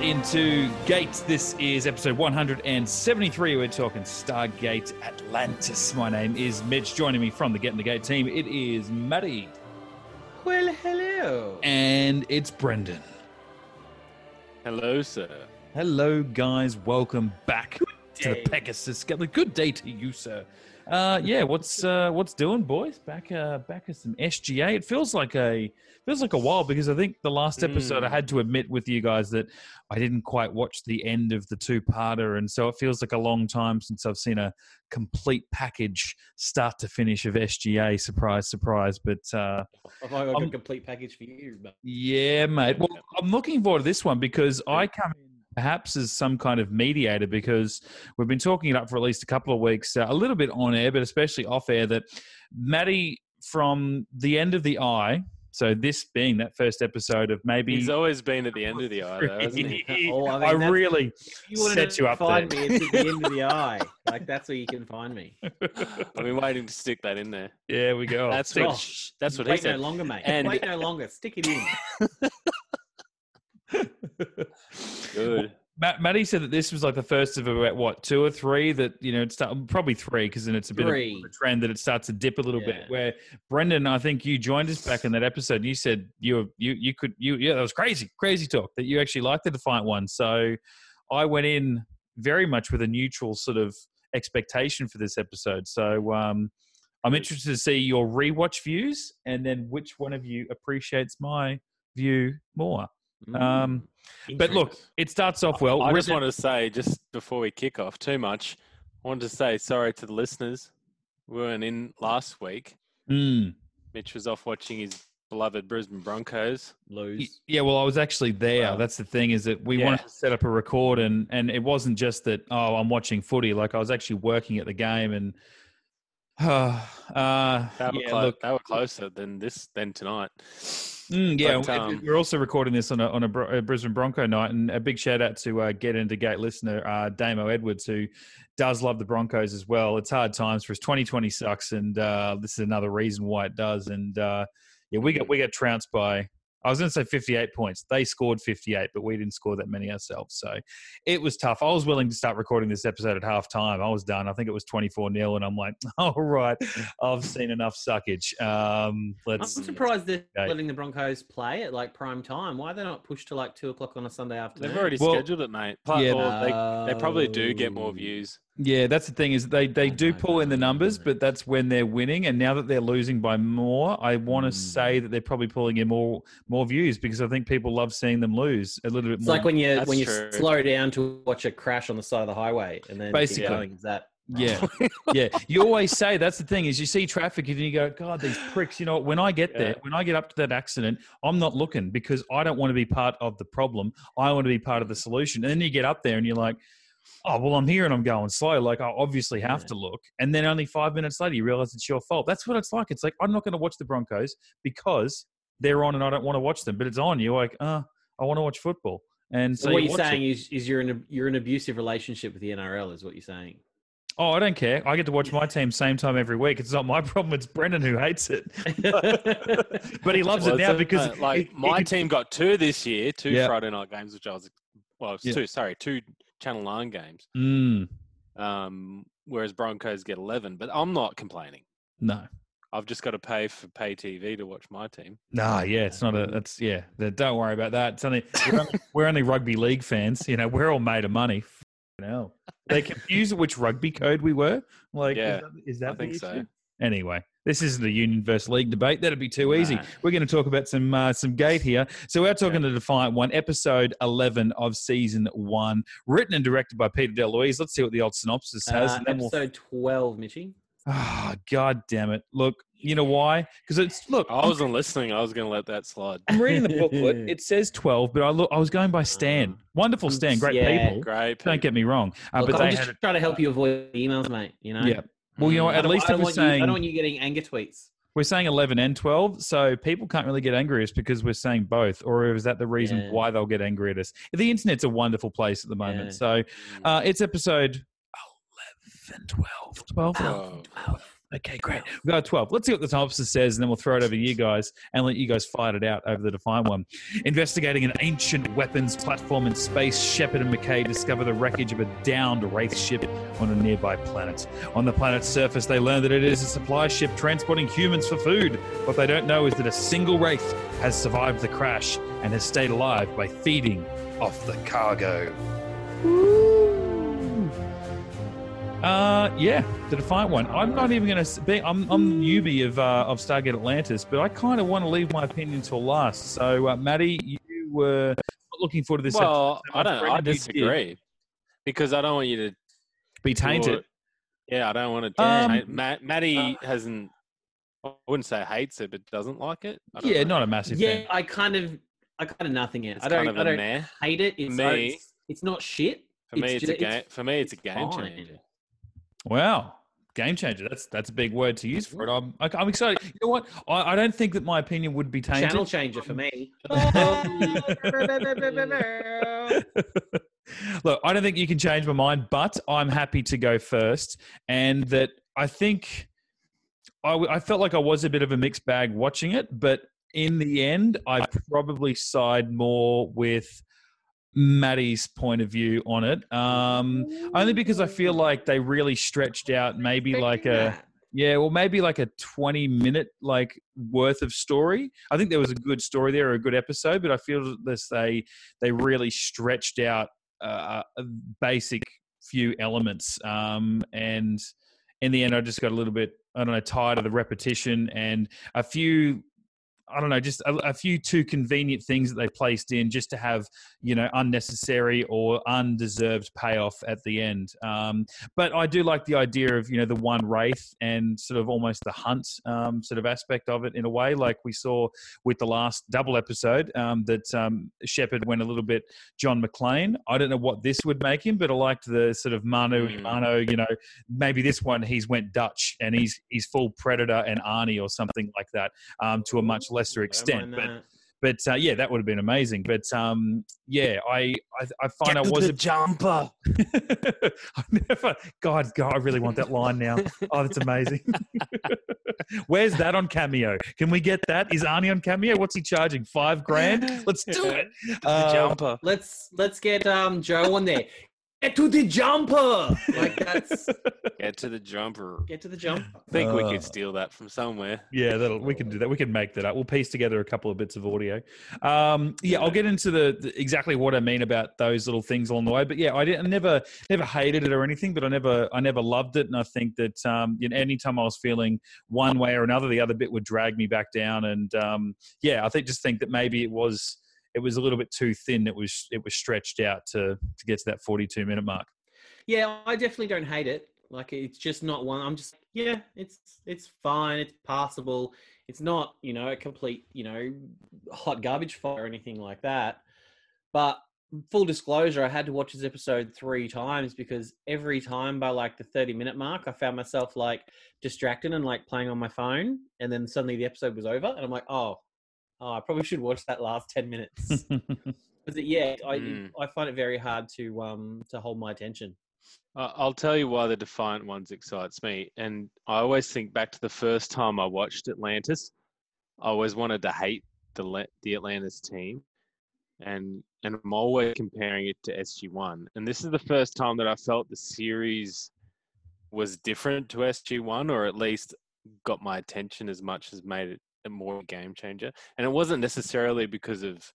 get into Gates. This is episode 173. We're talking Stargate Atlantis. My name is Mitch. Joining me from the Get in the Gate team, it is Maddie. Well, hello. And it's Brendan. Hello, sir. Hello, guys. Welcome back to the day. Pegasus. Good day to you, sir. Uh, yeah, what's uh, what's doing, boys? Back uh, back at some SGA. It feels like a feels like a while because I think the last episode I Mm. had to admit with you guys that I didn't quite watch the end of the two parter, and so it feels like a long time since I've seen a complete package start to finish of SGA. Surprise, surprise! But uh, I've got a complete package for you. But yeah, mate. Well, I'm looking forward to this one because I come in perhaps as some kind of mediator because we've been talking it up for at least a couple of weeks, uh, a little bit on air, but especially off air, that Maddie from the end of the eye. So this being that first episode of maybe He's always been at the end of the eye, though, hasn't he? Oh, I I, mean, that's- really if you wanna set you up find there. me, it's at the end of the eye. Like that's where you can find me. I've been waiting to stick that in there. Yeah, we go. That's Stick- what. That's what he Wait said. no longer, mate. And- Wait no longer. Stick it in. Good. Matt, Matty said that this was like the first of about what two or three that you know it's probably three because then it's a bit Three. of a trend that it starts to dip a little bit. Where Brendan, I think you joined us back in that episode. and You said you were- you you could you yeah that was crazy crazy talk that you actually liked the Defiant one. So I went in very much with a neutral sort of expectation for this episode. So um, I'm interested to see your rewatch views and then which one of you appreciates my view more. Um, but look, it starts off well. I just want to say, just before we kick off too much, I wanted to say sorry to the listeners. We weren't in last week. Mm. Mitch was off watching his beloved Brisbane Broncos. Lose. Yeah, well, I was actually there. Wow. That's the thing is that we Yeah. wanted to set up a record, and and it wasn't just that. Oh, I'm watching footy. Like I was actually working at the game, and uh, uh, They were, yeah, clo- look, they were closer than this than tonight. Mm, yeah, but, um, we're also recording this on a on a, Bro- a Brisbane Bronco night, and a big shout out to uh, Get Into Gate listener uh, Damo Edwards, who does love the Broncos as well. It's hard times for us. 2020 sucks, and uh, this is another reason why it does. And uh, yeah, we got we got trounced by. I was going to say 58 points. They scored 58, but we didn't score that many ourselves. So it was tough. I was willing to start recording this episode at half time. I was done. I think it was 24 0. And I'm like, all right, I've seen enough suckage. Um, I'm let's. surprised they're Okay. letting the Broncos play at like prime time. Why are they not pushed to like two o'clock on a Sunday afternoon? They've already Well, scheduled it, mate. Plus, yeah, or they, they probably do get more views. Yeah, that's the thing is they, they Oh do my pull in the numbers, but that's when they're winning. And now that they're losing by more, I want to Mm. say that they're probably pulling in more more views because I think people love seeing them lose a little bit more. It's more. like when you That's when you true. slow down to watch a crash on the side of the highway and then Basically. going. Is that Yeah, yeah. You always say that's the thing is you see traffic and you go, God, these pricks. You know, when I get there, Yeah. when I get up to that accident, I'm not looking because I don't want to be part of the problem. I want to be part of the solution. And then you get up there and you're like, Oh well, I'm here and I'm going slow. Like I obviously have Yeah. to look. And then only five minutes later, you realize it's your fault. That's what it's like. It's like I'm not going to watch the Broncos because they're on and I don't want to watch them. But it's on. You're like, uh, I want to watch football. And so, So what you you're saying is, is you're in a you're in an abusive relationship with the NRL, is what you're saying. Oh, I don't care. I get to watch my team same time every week. It's not my problem. It's Brendan who hates it. but he loves Well, it now because uh, like he- he my can- team got two this year, two Yeah. Friday night games, which I was well, it's Yeah. two. Sorry, two Channel Nine games. Mm, Um, whereas Broncos get eleven, but I'm not complaining. no, I've just got to pay for pay TV to watch my team. no, yeah, it's not a. That's yeah. Don't worry about that. It's only we're, only we're only rugby league fans. You know, we're all made of money. Hell. They confused which rugby code we were. Like, Yeah, is that, is that I think the so. issue? Anyway, this isn't a union versus league debate. That'd be too easy. Nah. We're going to talk about some uh, some gate here. So we're talking the Defiant One, episode eleven of season one, written and directed by Peter DeLuise. Let's see what the old synopsis has. Uh, and then we'll- episode twelve, Mitchy. Ah, god damn it! Look, you know why? Because it's look. I wasn't listening. I was going to let that slide. I'm reading the booklet. It says twelve, but I look. I was going by Stan. Wonderful Um, Stan, great yeah. people. Great. Don't get me wrong, uh, Look, but I'm they just had. trying to help you avoid emails, mate. You know. Yeah. Well, you know At least I if we're want you, I saying don't want you getting anger tweets. we're saying eleven and twelve, so people can't really get angry at us because we're saying both, or is that the reason Yeah. why they'll get angry at us? The internet's a wonderful place at the moment. Yeah. So uh, it's episode 11, 12, 12. Whoa. Okay, great. We've got 12. Let's see what the synopsis says, and then we'll throw it over to you guys and let you guys fight it out over the Defiant one. Investigating an ancient weapons platform in space, Sheppard and McKay discover the wreckage of a downed Wraith ship on a nearby planet. On the planet's surface, they learn that it is a supply ship transporting humans for food. What they don't know is that a single Wraith has survived the crash and has stayed alive by feeding off the cargo. Uh, yeah, the Defiant one. I'm not even going to be. I'm I'm the newbie of uh, of Stargate Atlantis, but I kind of want to leave my opinion till last. So, uh, Maddie, you were looking forward to this. Well, episode. I don't. I disagree because I don't want you to Be tainted. Yeah, I don't want to. Um, taint- Matt, Maddie hasn't. I wouldn't say hates it, but doesn't like it. Yeah, know. not a massive Yeah, fan. I kind of, I kind of nothing it. It's I don't, kind of I a don't meh. hate it. It's, Me- it's, it's not shit. For me, It's it's, a game. For me, it's a game fine. changer. Wow. Game changer. That's that's a big word to use for it. Mm-hmm. I'm I- I'm excited. You know what? I, I don't think that my opinion would be tainted. Channel changer for me. Look, I don't think you can change my mind, but I'm happy to go first. And that I think I, w- I felt like I was a bit of a mixed bag watching it, but in the end, I probably side more with Maddie's point of view on it. Um, only because I feel like they really stretched out maybe like a. Yeah, well, maybe like a twenty-minute like worth of story. I think there was a good story there, a good episode, but I feel that they they really stretched out uh, a basic few elements, um, and in the end, I just got a little bit I don't know tired of the repetition and a few. I don't know, just a, a few too convenient things that they placed in just to have, you know, unnecessary or undeserved payoff at the end. Um, but I do like the idea of you know the one wraith and sort of almost the hunt um, sort of aspect of it in a way, like we saw with the last double episode um, that um, Sheppard went a little bit John McClane. I don't know what this would make him, but I liked the sort of Manu Mm. Mano. You know, maybe this one he's went Dutch and he's he's full Predator and Arnie or something like that um, to a much lesser extent. But but uh, yeah, that would have been amazing. But um, yeah, I I, I find I was a jumper. I never, God, God, I really want that line now. Oh, that's amazing. Where's that on Cameo? Can we get that? Is Arnie on Cameo? What's he charging? Five grand? Let's do it. The Uh, jumper. Let's let's get um Joe on there. Get to the jumper. Like that's Get to the jumper. get to the jump. I think we Uh, could steal that from somewhere. Yeah, that'll, we can do that. We can make that up. We'll piece together a couple of bits of audio. Um, yeah, I'll get into the, the exactly what I mean about those little things along the way. But yeah, I, didn't, I never never hated it or anything, but I never I never loved it. And I think that um, you know, anytime I was feeling one way or another, the other bit would drag me back down. And um, yeah, I think just think that maybe it was it was a little bit too thin. It was it was stretched out to to get to that forty two minute mark. Yeah, I definitely don't hate it. Like it's just not one. I'm just yeah, it's it's fine. It's passable. It's not you know a complete you know hot garbage fire or anything like that. But full disclosure, I had to watch this episode three times because every time by like the 30 minute mark, I found myself like distracted and like playing on my phone, and then suddenly the episode was over, and I'm like, oh, oh, I probably should watch that last 10 minutes. Because yeah, I Mm. I find it very hard to um to hold my attention. I- I'll tell you why the Defiant ones excites me. And I always think back to the first time I watched Atlantis. I always wanted to hate the the Atlantis team, and and I'm always comparing it to SG One. And this is the first time that I felt the series was different to SG One, or at least got my attention as much as made it a more game changer. And it wasn't necessarily because of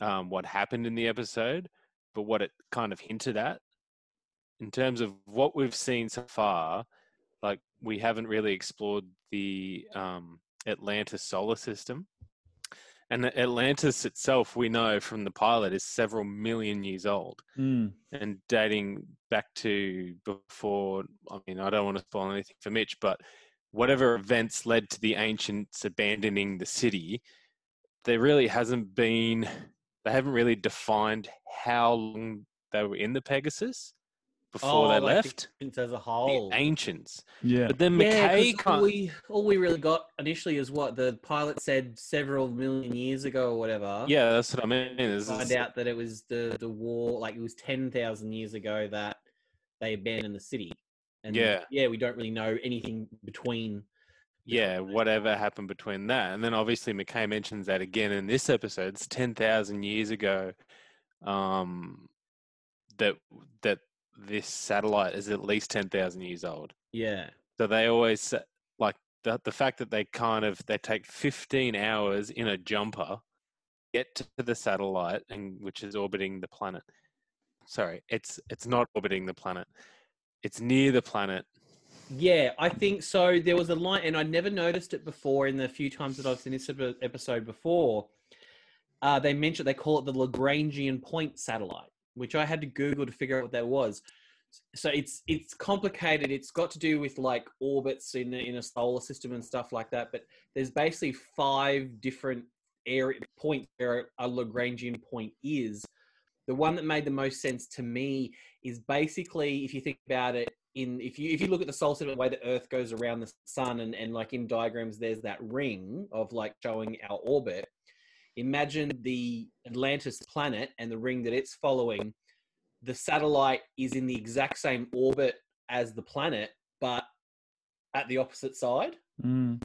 um, what happened in the episode, but what it kind of hinted at in terms of what we've seen so far, like we haven't really explored the um, Atlantis solar system. And the Atlantis itself, we know from the pilot, is several million years old Mm. and dating back to before. I mean, I don't want to spoil anything for Mitch, but whatever events led to the ancients abandoning the city, there really hasn't been, they haven't really defined how long they were in the Pegasus before they Oh, like left. ancients as a whole. The ancients. Yeah. But then Yeah, 'cause McKay all can't. we all we really got initially is what the pilot said several million years ago or whatever. Yeah, that's what I mean. Is, Find out that it was the the war, like it was ten thousand years ago that they abandoned the city. And Yeah. yeah, we don't really know anything between. yeah, whatever happened between that. And then obviously McKay mentions that again in this episode. It's ten thousand years ago um, that that this satellite is at least ten thousand years old. Yeah, So they always like the the fact that they kind of they take fifteen hours in a jumper, get to the satellite and which is orbiting the planet. Sorry, it's it's not orbiting the planet. It's near the planet. yeah, I think so. There was a line, and I never noticed it before in the few times that I've seen this episode before. Uh, they mentioned they call it the Lagrangian point satellite, which I had to Google to figure out what that was. So it's it's complicated. It's got to do with like orbits in a, in a solar system and stuff like that. But there's basically five different area points where a Lagrangian point is. The one that made the most sense to me is basically if you think about it in if you if you look at the solar system the way the earth goes around the sun and, and like in diagrams there's that ring of like showing our orbit imagine the atlantis planet and the ring that it's following the satellite is in the exact same orbit as the planet but at the opposite side Mm.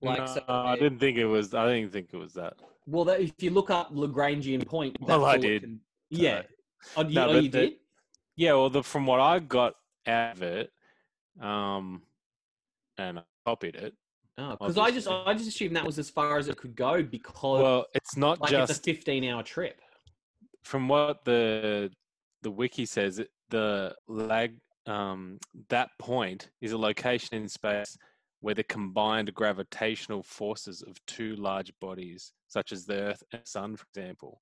like No, so I didn't think it was. I didn't think it was that. Well that, if you look up lagrangian point Well, I did. can- yeah oh, you, No, oh, you the- did Yeah, well, the, from what I got out of it, um, and I copied it. because i just i just assumed that was as far as it could go because Well, it's not like it's a just 15 hour trip from what the the wiki says. The lag um, that point is a location in space where the combined gravitational forces of two large bodies, such as the Earth and Sun, for example,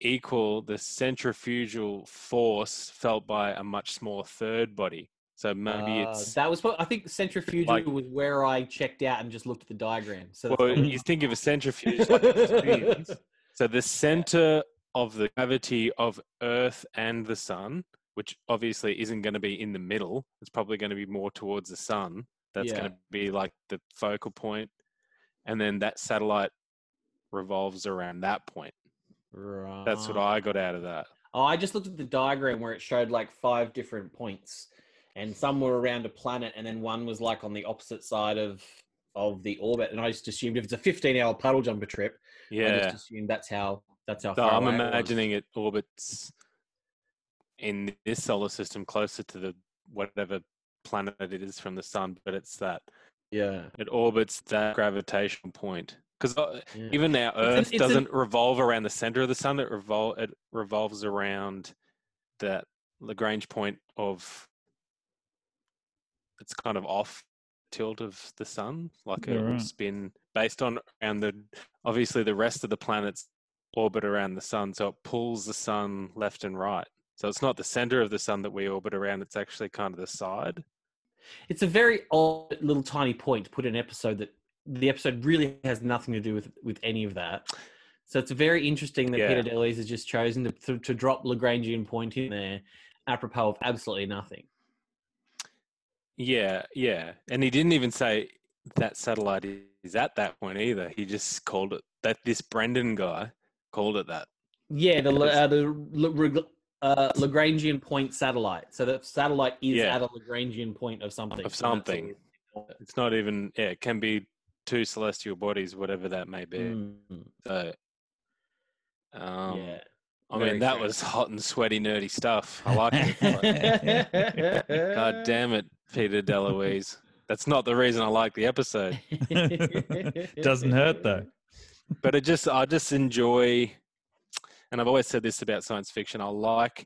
equal the centrifugal force felt by a much smaller third body. So maybe Uh, it's that was what I think centrifugal like- was where I checked out and just looked at the diagram. So well, you think of a centrifuge like. So the center of the gravity of Earth and the Sun, which obviously isn't going to be in the middle, it's probably going to be more towards the Sun. That's Yeah. going to be like the focal point, and then that satellite revolves around that point. Right. That's what I got out of that. Oh, I just looked at the diagram where it showed like five different points, and some were around a planet, and then one was like on the opposite side of of the orbit. And I just assumed if it's a 15 hour puddle jumper trip, yeah, I just assumed that's how that's how So I'm away it imagining it orbits in this solar system closer to the whatever planet it is from the sun, but it's that Yeah. it orbits that gravitational point. Because uh, yeah. even our Earth it's an- doesn't revolve around the center of the sun; it revol it revolves around that Lagrange point of it's kind of off tilt of the sun, like Yeah, it will right. spin based on around the obviously the rest of the planets orbit around the sun, so it pulls the sun left and right. So it's not the center of the sun that we orbit around; it's actually kind of the side. It's a very odd little tiny point to put in an episode that the episode really has nothing to do with with any of that. So it's very interesting that Yeah. Peter DeLuise has just chosen to, to to drop Lagrangian point in there, apropos of absolutely nothing. Yeah, yeah. And he didn't even say that satellite is at that point either. He just called it that this Brendan guy called it that. Yeah, the uh, the uh, Lagrangian point satellite. So the satellite is Yeah. at a Lagrangian point of something. Of something. It's not even yeah, it can be two celestial bodies, whatever that may be. Mm, So um yeah. I very mean that true. was hot and sweaty nerdy stuff. I like it. God damn it, Peter DeLuise. That's not the reason I like the episode. It doesn't hurt though. but it just I just enjoy, and I've always said this about science fiction. I like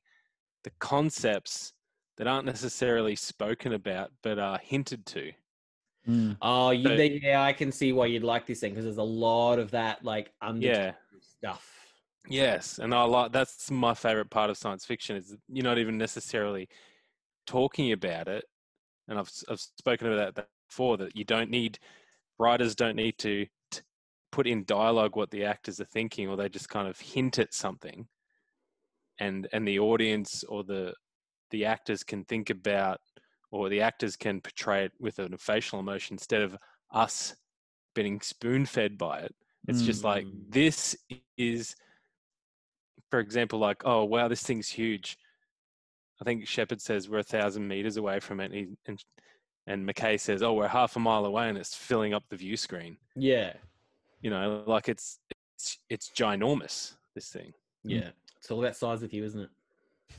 the concepts that aren't necessarily spoken about, but are hinted to. Mm. Oh, you, So- they, yeah, I can see why you'd like this thing because there's a lot of that like under Yeah. stuff. Yes, and I like that's my favorite part of science fiction is you're not even necessarily talking about it, and I've I've spoken about that before that you don't need writers don't need to t- put in dialogue what the actors are thinking, or they just kind of hint at something, and and the audience or the the actors can think about, or the actors can portray it with a facial emotion instead of us being spoon fed by it. It's just like Mm. this is, for example, like oh wow, this thing's huge. I think Sheppard says we're a thousand meters away from it, and, he, and and McKay says, "Oh, we're half a mile away, and it's filling up the view screen." Yeah, You know, like it's it's it's ginormous. This thing, yeah. It's all about size with you, isn't it?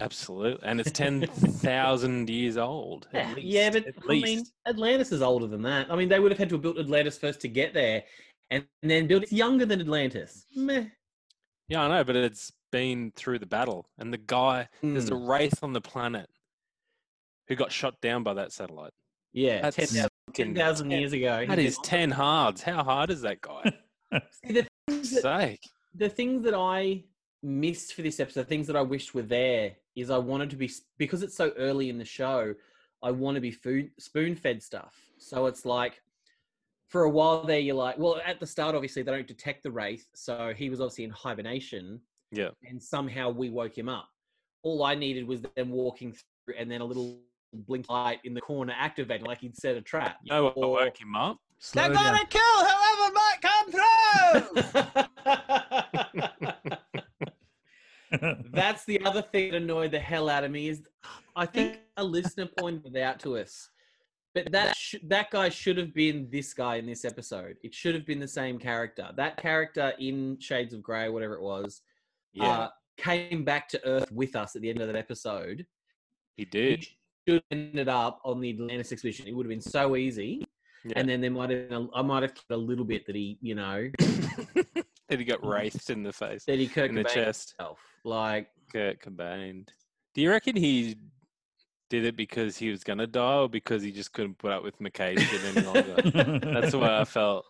absolutely, and it's ten thousand years old. at least, yeah, but I mean. Atlantis is older than that. I mean, they would have had to have built Atlantis first to get there, and, and then build It's younger than Atlantis. Meh. yeah, I know, but it's been through the battle, and the guy there's a Hmm. wraith on the planet who got shot down by that satellite. Yeah, That's 10,000 years ago. That is ten hards. How hard is that guy? See, the, things that, Sake. the things that I missed for this episode, things that I wished were there, is I wanted to be because it's so early in the show. I want to be food spoon fed stuff. So it's like for a while there, you're like, well, at the start, obviously they don't detect the wraith, so he was obviously in hibernation, Yeah. and somehow we woke him up. All I needed was them walking through, and then a little blink light in the corner activating, like he'd set a trap. You oh, know Or- woke him up? Slow They're down. gonna kill whoever might come through. That's the other thing that annoyed the hell out of me is I think a listener pointed it out to us. But that sh- that guy should have been this guy in this episode. It should have been the same character. That character in Shades of Grey, whatever it was, Yeah, uh, came back to Earth with us at the end of that episode. he did. He should have ended up on the Atlantis expedition. It would have been so easy. Yeah. And then there might have been a, I might have kept a little bit that he, you know, that he got wraithed in the face, that he Kurt in the chest. himself. Like, Kurt Cobain. Do you reckon he did it because he was gonna die, or because he just couldn't put up with McKay shit any longer? That's why I felt.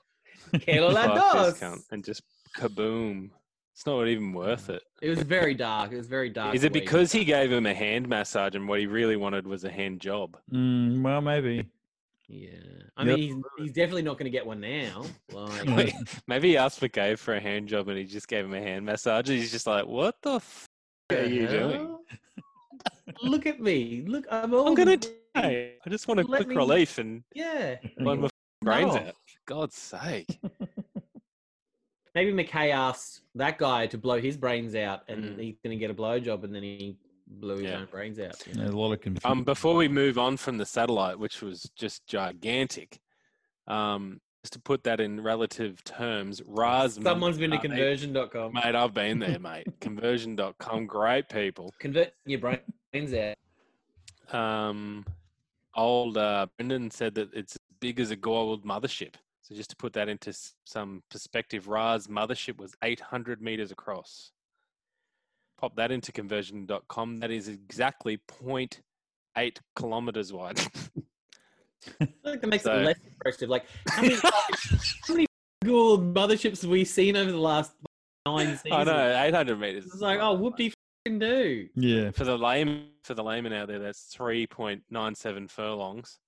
que lo la dos. and just kaboom. It's not even worth it. It was very dark. It was very dark. Is it because he gave him a hand massage and what he really wanted was a hand job? Mm, well, maybe. Yeah, I Yep. mean, he's, he's definitely not going to get one now. Like, Maybe he asked McKay for a hand job and he just gave him a hand massage. And he's just like, "What the f- are you doing? Look at me. Look, I'm all. I'm gonna die. I just want a Let quick me- relief and Yeah. blow my brains off. out. For God's sake. Maybe McKay asked that guy to blow his brains out, and Mm. he's going to get a blowjob, and then he blew his Yeah. own brains out. you know? There's a lot of confusion. Um, before we move on from the satellite, which was just gigantic, um, just to put that in relative terms, Raz. Someone's been to uh, they- conversion.com. Mate, I've been there, mate. Conversion.com, great people. Convert your brains out. Um, old uh, Brendan said that it's as big as a Goa'uld mothership. So just to put that into some perspective, Ra's mothership was 800 meters across. Pop that into conversion.com. That is exactly 0.8 kilometers wide. I think that makes So- it less impressive. Like, how many, how many good motherships have we seen over the last nine seasons? I know, 800 meters. It's like, oh, whoop de do. yeah. For the lame, for the layman out there, that's 3.97 furlongs.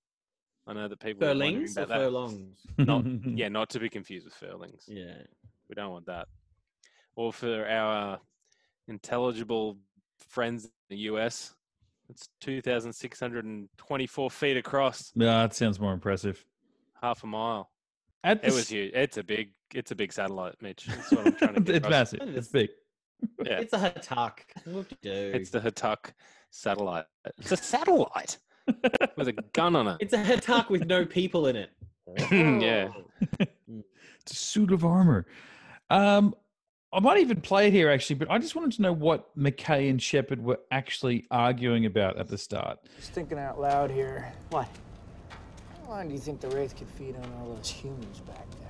I know that people Furlings or that. furlongs? Not- Yeah, not to be confused with furlings. Yeah. We don't want that. Or for our intelligible friends in the US, it's 2,624 feet across, Yeah, that sounds more impressive. half a mile. At It was huge. It's a big, it's a big satellite, Mitch. That's what I'm trying to get it's across. massive. It's big. Yeah. It's a hatak. Whoop de do. It's the Hatak satellite. It's a satellite with a gun on it. It's a hatak with no people in it. Yeah. It's a suit of armor. Um, I might even play it here actually, but I just wanted to know what McKay and Sheppard were actually arguing about at the start. Just thinking out loud here. What? How long do you think the Wraith could feed on all those humans back there?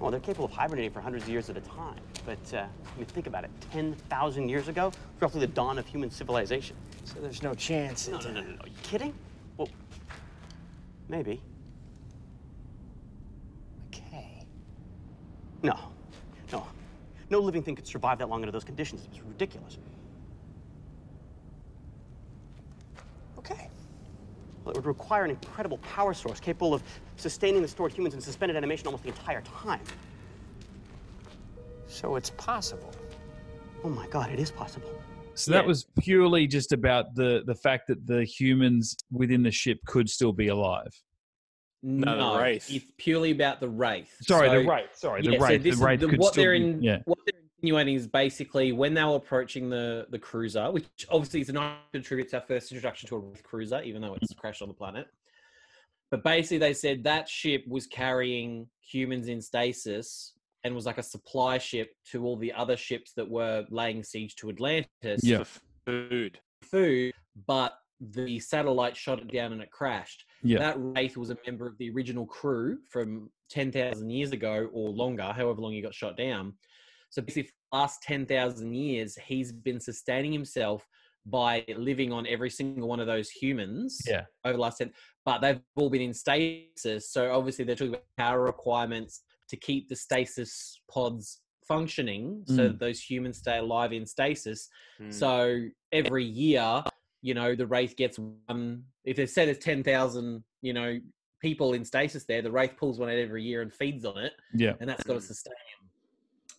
Well, they're capable of hibernating for hundreds of years at a time. But, uh, I mean, think about it. 10,000 years ago, roughly the dawn of human civilization. So there's no chance No, no, no, no, no. Are you kidding? Well, maybe. Okay. No. No. No living thing could survive that long under those conditions. It was ridiculous. Okay. Well, it would require an incredible power source capable of sustaining the stored humans in suspended animation almost the entire time. So it's possible. Oh my god, it is possible. So that Yeah. was purely just about the the fact that the humans within the ship could still be alive. No, the Wraith. It's purely about the wraith. Sorry, So- the wraith. Sorry, the yeah, so wraith. this the is wraith the, could what still they're be, in. Yeah. What they're insinuating is basically when they were approaching the the cruiser, which obviously is a nice contribute to our first introduction to a Wraith cruiser, even though it's crashed on the planet. But basically, they said that ship was carrying humans in stasis and was like a supply ship to all the other ships that were laying siege to Atlantis Yeah. Food. food, but the satellite shot it down and it crashed. Yeah. That Wraith was a member of the original crew from 10,000 years ago or longer, however long he got shot down. So basically, for the last 10,000 years, he's been sustaining himself by living on every single one of those humans Yeah. over the last 10, but they've all been in stasis. So obviously, they're talking about power requirements to keep the stasis pods functioning so Mm. that those humans stay alive in stasis. Mm. So every year, you know, the Wraith gets one. If they said there's 10,000, you know, people in stasis there, the Wraith pulls one out every year and feeds on it, Yeah. and that's got to sustain him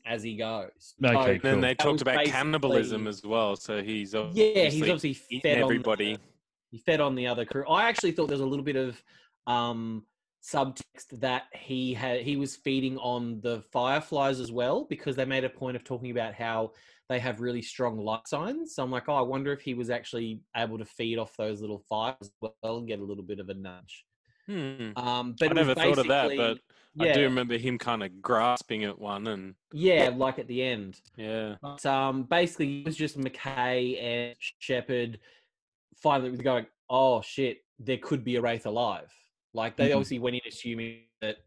as he goes. Okay, So, And then cool. they talked about cannibalism as well. So he's yeah, he's obviously fed everybody. On the, he fed on the other crew. I actually thought there was a little bit of um, subtext that he had. He was feeding on the fireflies as well because they made a point of talking about how they have really strong light signs. So I'm like, oh, I wonder if he was actually able to feed off those little fires as well and get a little bit of a nudge. Hmm. Um, but I never thought of that, but yeah, I do remember him kind of grasping at one, and yeah, like at the end. yeah, But um, basically, it was just McKay and Sheppard finally going, oh shit, there could be a Wraith alive. Like they Mhm. obviously went in assuming that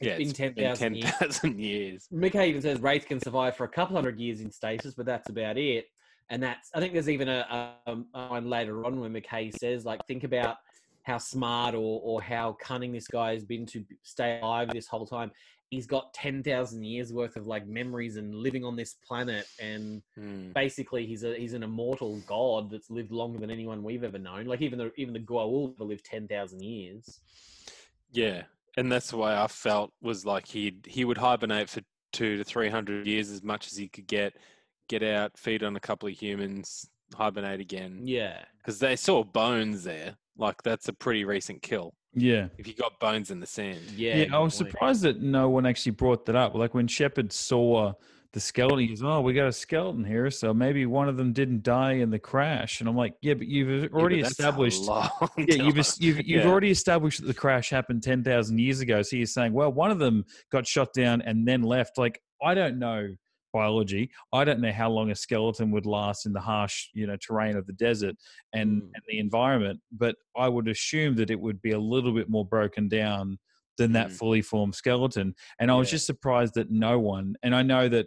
yeah, it's 10,000 years. 10,000 years. McKay even says Wraith can survive for a couple hundred years in stasis, but that's about it. And that's, I think there's even a, a, a line later on where McKay says, like, think about how smart or, or how cunning this guy has been to stay alive this whole time. He's got 10,000 years worth of like memories and living on this planet. And Hmm. basically he's a, he's an immortal god that's lived longer than anyone we've ever known. Like even the, even the Goa'uld lived 10,000 years. Yeah, and that's the way I felt was like he'd he would hibernate for two to three hundred years as much as he could get, get out, feed on a couple of humans, hibernate again. Yeah. Because they saw bones there. Like that's a pretty recent kill. Yeah. If you got bones in the sand. Yeah. Yeah, I was point. surprised that no one actually brought that up. Like when Sheppard saw the skeleton, he goes, "Oh, we got a skeleton here, so maybe one of them didn't die in the crash." And I'm like, "Yeah, but you've Yeah, but already established." Yeah, you've you've, you've Yeah. already established that the crash happened ten thousand years ago. So you're saying, well, one of them got shot down and then left. Like I don't know biology. I don't know how long a skeleton would last in the harsh, you know, terrain of the desert and, Mm. and the environment. But I would assume that it would be a little bit more broken down than that Mm. fully formed skeleton. And I was Yeah. just surprised that no one. And I know that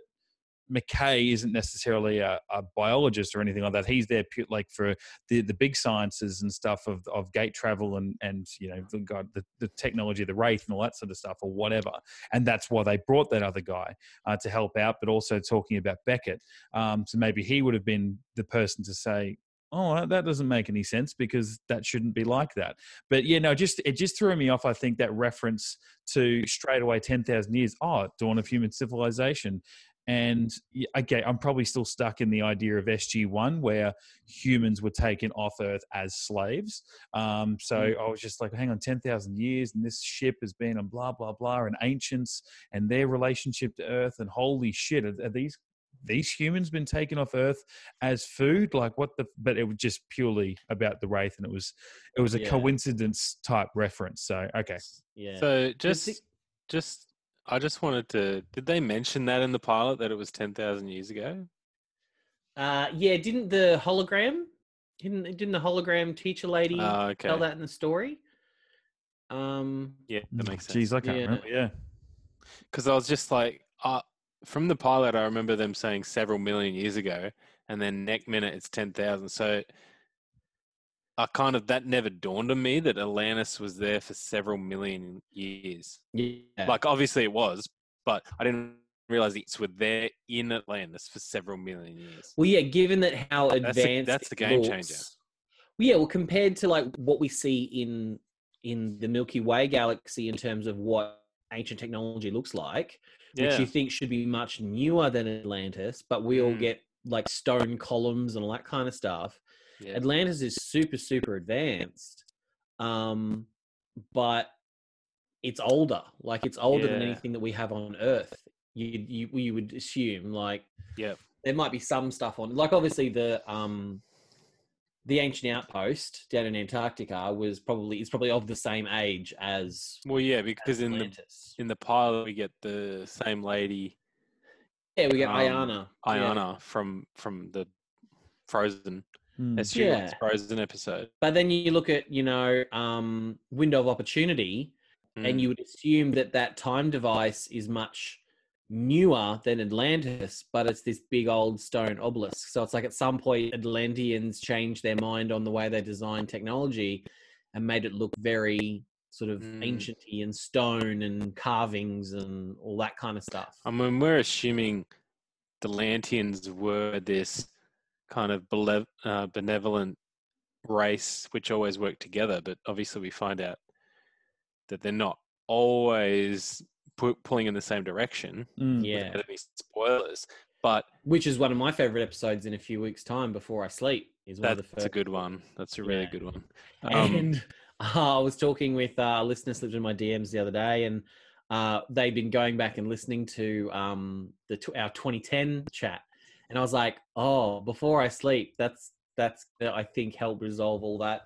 McKay isn't necessarily a, a biologist or anything like that. He's there like for the, the big sciences and stuff of, of gate travel and, and you know the, God, the, the technology of the wraith and all that sort of stuff or whatever. And that's why they brought that other guy uh, to help out, but also talking about Beckett. Um, so maybe he would have been the person to say, oh that- that doesn't make any sense because that shouldn't be like that but yeah no just it just threw me off i think that reference to straight away 10,000 years oh dawn of human civilization and y- okay i'm probably still stuck in the idea of sg1 where humans were taken off earth as slaves. Um, so i was just like hang on 10,000 years and this ship has been on blah blah blah and ancients and their relationship to earth and holy shit are, are these these humans been taken off earth as food? Like what the but it was just purely about the wraith and it was it was a Yeah. coincidence type reference. So okay. Yeah. So Just just just I just wanted to did they mention that in the pilot that it was ten thousand years ago? Uh, yeah, didn't the hologram? Didn't didn't the hologram teacher lady Ah, okay. tell that in the story? Um, Yeah, that makes sense. jeez i can't Yeah. remember yeah Because I was just like, uh, from the pilot, I remember them saying several million years ago, and then next minute it's ten thousand. So I kind of that never dawned on me that Atlantis was there for several million years. yeah, Like obviously it was, but I didn't realize it's were there in Atlantis for several million years. well, yeah. Given that how That's the- advanced that's the game looks- changer. Well, yeah, well, compared to like what we see in in the Milky Way galaxy in terms of what ancient technology looks like, which you think should be much newer than Atlantis, but we all Mm. get like stone columns and all that kind of stuff. Yeah. Atlantis is super, super advanced, um, but it's older. Like it's older than anything that we have on Earth. you you you would assume like yeah, there might be some stuff on like obviously the um the ancient outpost down in Antarctica was probably is probably of the same age as Well, yeah, because in the in the pilot we get the same lady yeah, we get um, Ayiana. Yeah. Ayiana from from the Frozen Mm. SG1's Yeah. Frozen episode. But then you look at, you know, um, window of opportunity, Mm. and you would assume that that time device is much newer than Atlantis, but it's this big old stone obelisk. So it's like at some point, Atlanteans changed their mind on the way they designed technology and made it look very sort of Mm. ancienty and stone and carvings and all that kind of stuff. I mean, we're assuming the Lanteans were this kind of belev- uh, benevolent race which always work together, but obviously we find out that they're not always pu- pulling in the same direction. Mm. yeah. Without any spoilers, but Which is one of my favorite episodes in a few weeks' time before I sleep. Is one of the that's first a good one. That's a really Yeah. good one. Um, and uh, I was talking with uh, a listener slipped in my DMs the other day, and uh, they'd been going back and listening to um, the tw- our 2010 chat, and I was like, oh, before I sleep, that's that's that I think helped resolve all that,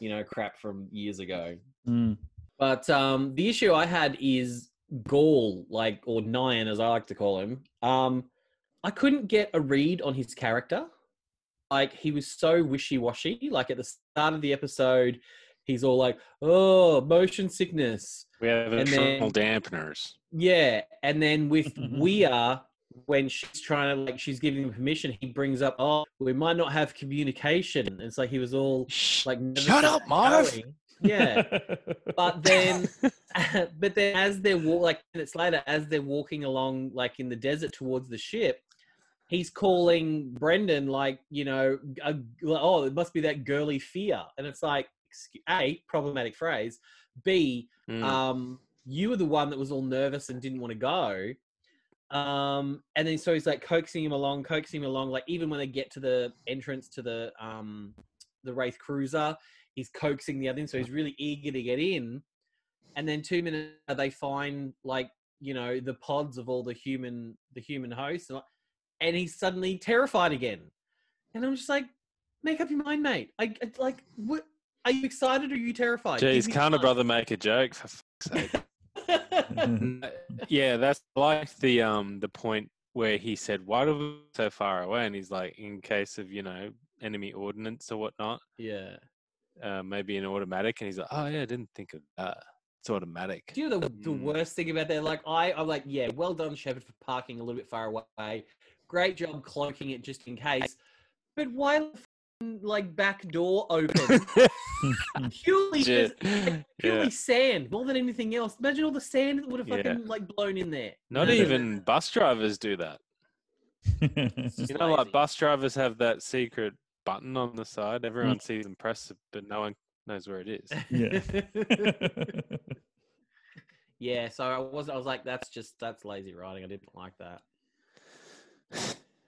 you know, crap from years ago. Mm. But um, the issue I had is Gaul, like or Nyan as I like to call him. Um, I couldn't get a read on his character. Like he was so wishy-washy. Like at the start of the episode, he's all like, "Oh, motion sickness." we have and internal then- dampeners. Yeah, and then with we are when she's trying to like she's giving him permission, he brings up, "Oh, we might not have communication." And it's like he was all like, shut up, Marv. going. Yeah, but then but then as they're wa- like minutes later as they're walking along like in the desert towards the ship he's calling brendan like you know a, oh it must be that girly fear and it's like a problematic phrase b Mm. um you were the one that was all nervous and didn't want to go um and then so he's like coaxing him along coaxing him along like even when they get to the entrance to the um the wraith cruiser he's coaxing the other in so he's really eager to get in. And then two minutes later, they find like you know the pods of all the human the human hosts and, and he's suddenly terrified again. And i'm just like make up your mind mate. I, I like what are you excited or are you terrified? Jeez, can't a brother make a joke? For fuck's sake? Yeah, that's like the um the point where he said, "Why do we so far away?" And he's like, "In case of you know enemy ordnance or whatnot, yeah uh, maybe an automatic." And he's like, "Oh yeah, I didn't think of that. It's automatic." Do you know the, the Mm. worst thing about that? Like I, I'm like, yeah, well done, Sheppard, for parking a little bit far away. Great job cloaking it just in case. But why the f***ing, like back door open? purely, Shit. just, purely yeah. sand more than anything else. Imagine all the sand that would have Yeah. like blown in there. Not No, no, no, even bus drivers do that. You know, like bus drivers have that secret button on the side. Mm. Everyone sees them press it, but no one knows where it is. yeah. yeah, so I was I was like, that's just that's lazy writing. I didn't like that.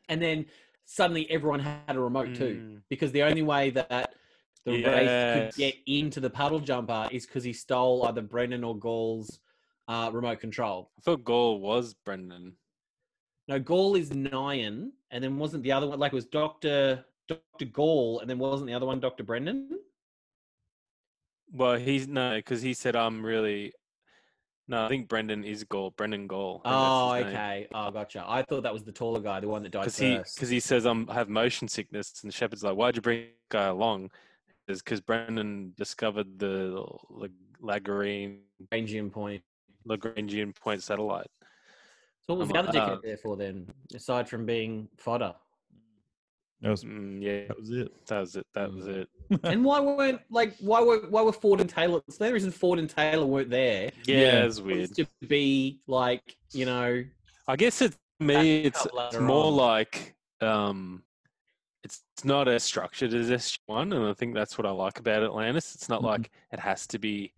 And then suddenly everyone had a remote too, Mm. because the only way that the Wraith could get into the puddle jumper is because he stole either Brendan or Gaul's uh, remote control. I thought Gaul was Brendan. No, Gaul is Nyan, and then wasn't the other one like it was Doctor Doctor Gaul, and then wasn't the other one Doctor Brendan? Well, he's no, because he said I'm really. No, I think Brendan is Gaul. Brendan Gaul. I think that's Oh, okay. Oh, gotcha. I thought that was the taller guy, the one that died because first. he because he says I'm I have motion sickness, and the Sheppard's like, "Why'd you bring guy along?" Is because Brendan discovered the Lag- Lagrangian point. Lagrangian point satellite. So what was I'm the other dickhead uh, there for then, aside from being fodder? That was, Mm, yeah, that was it. that was it. That was it. and why weren't like why were why were Ford and Teyla? So the only reason Ford and Teyla weren't there Yeah, Yeah. it's weird. to be like you know I guess it's me. It's, it's more on. like um, it's it's not as structured as SG One, and I think that's what I like about Atlantis. It's not Mhm. like it has to be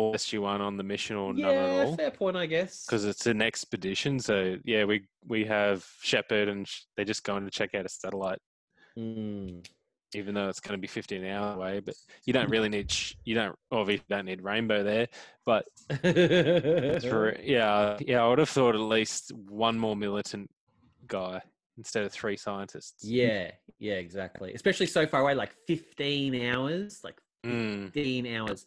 all SG One on the mission or none at yeah all. fair point I guess because it's an expedition. So yeah, we we have Sheppard and sh- they just going to check out a satellite. Mm. even though it's going to be 15 hours away. But you don't really need sh- you don't obviously don't need rainbow there. But for, yeah, yeah, I would have thought at least one more militant guy instead of three scientists. yeah, yeah, exactly. Especially so far away, like 15 hours, like Mm. 15 hours.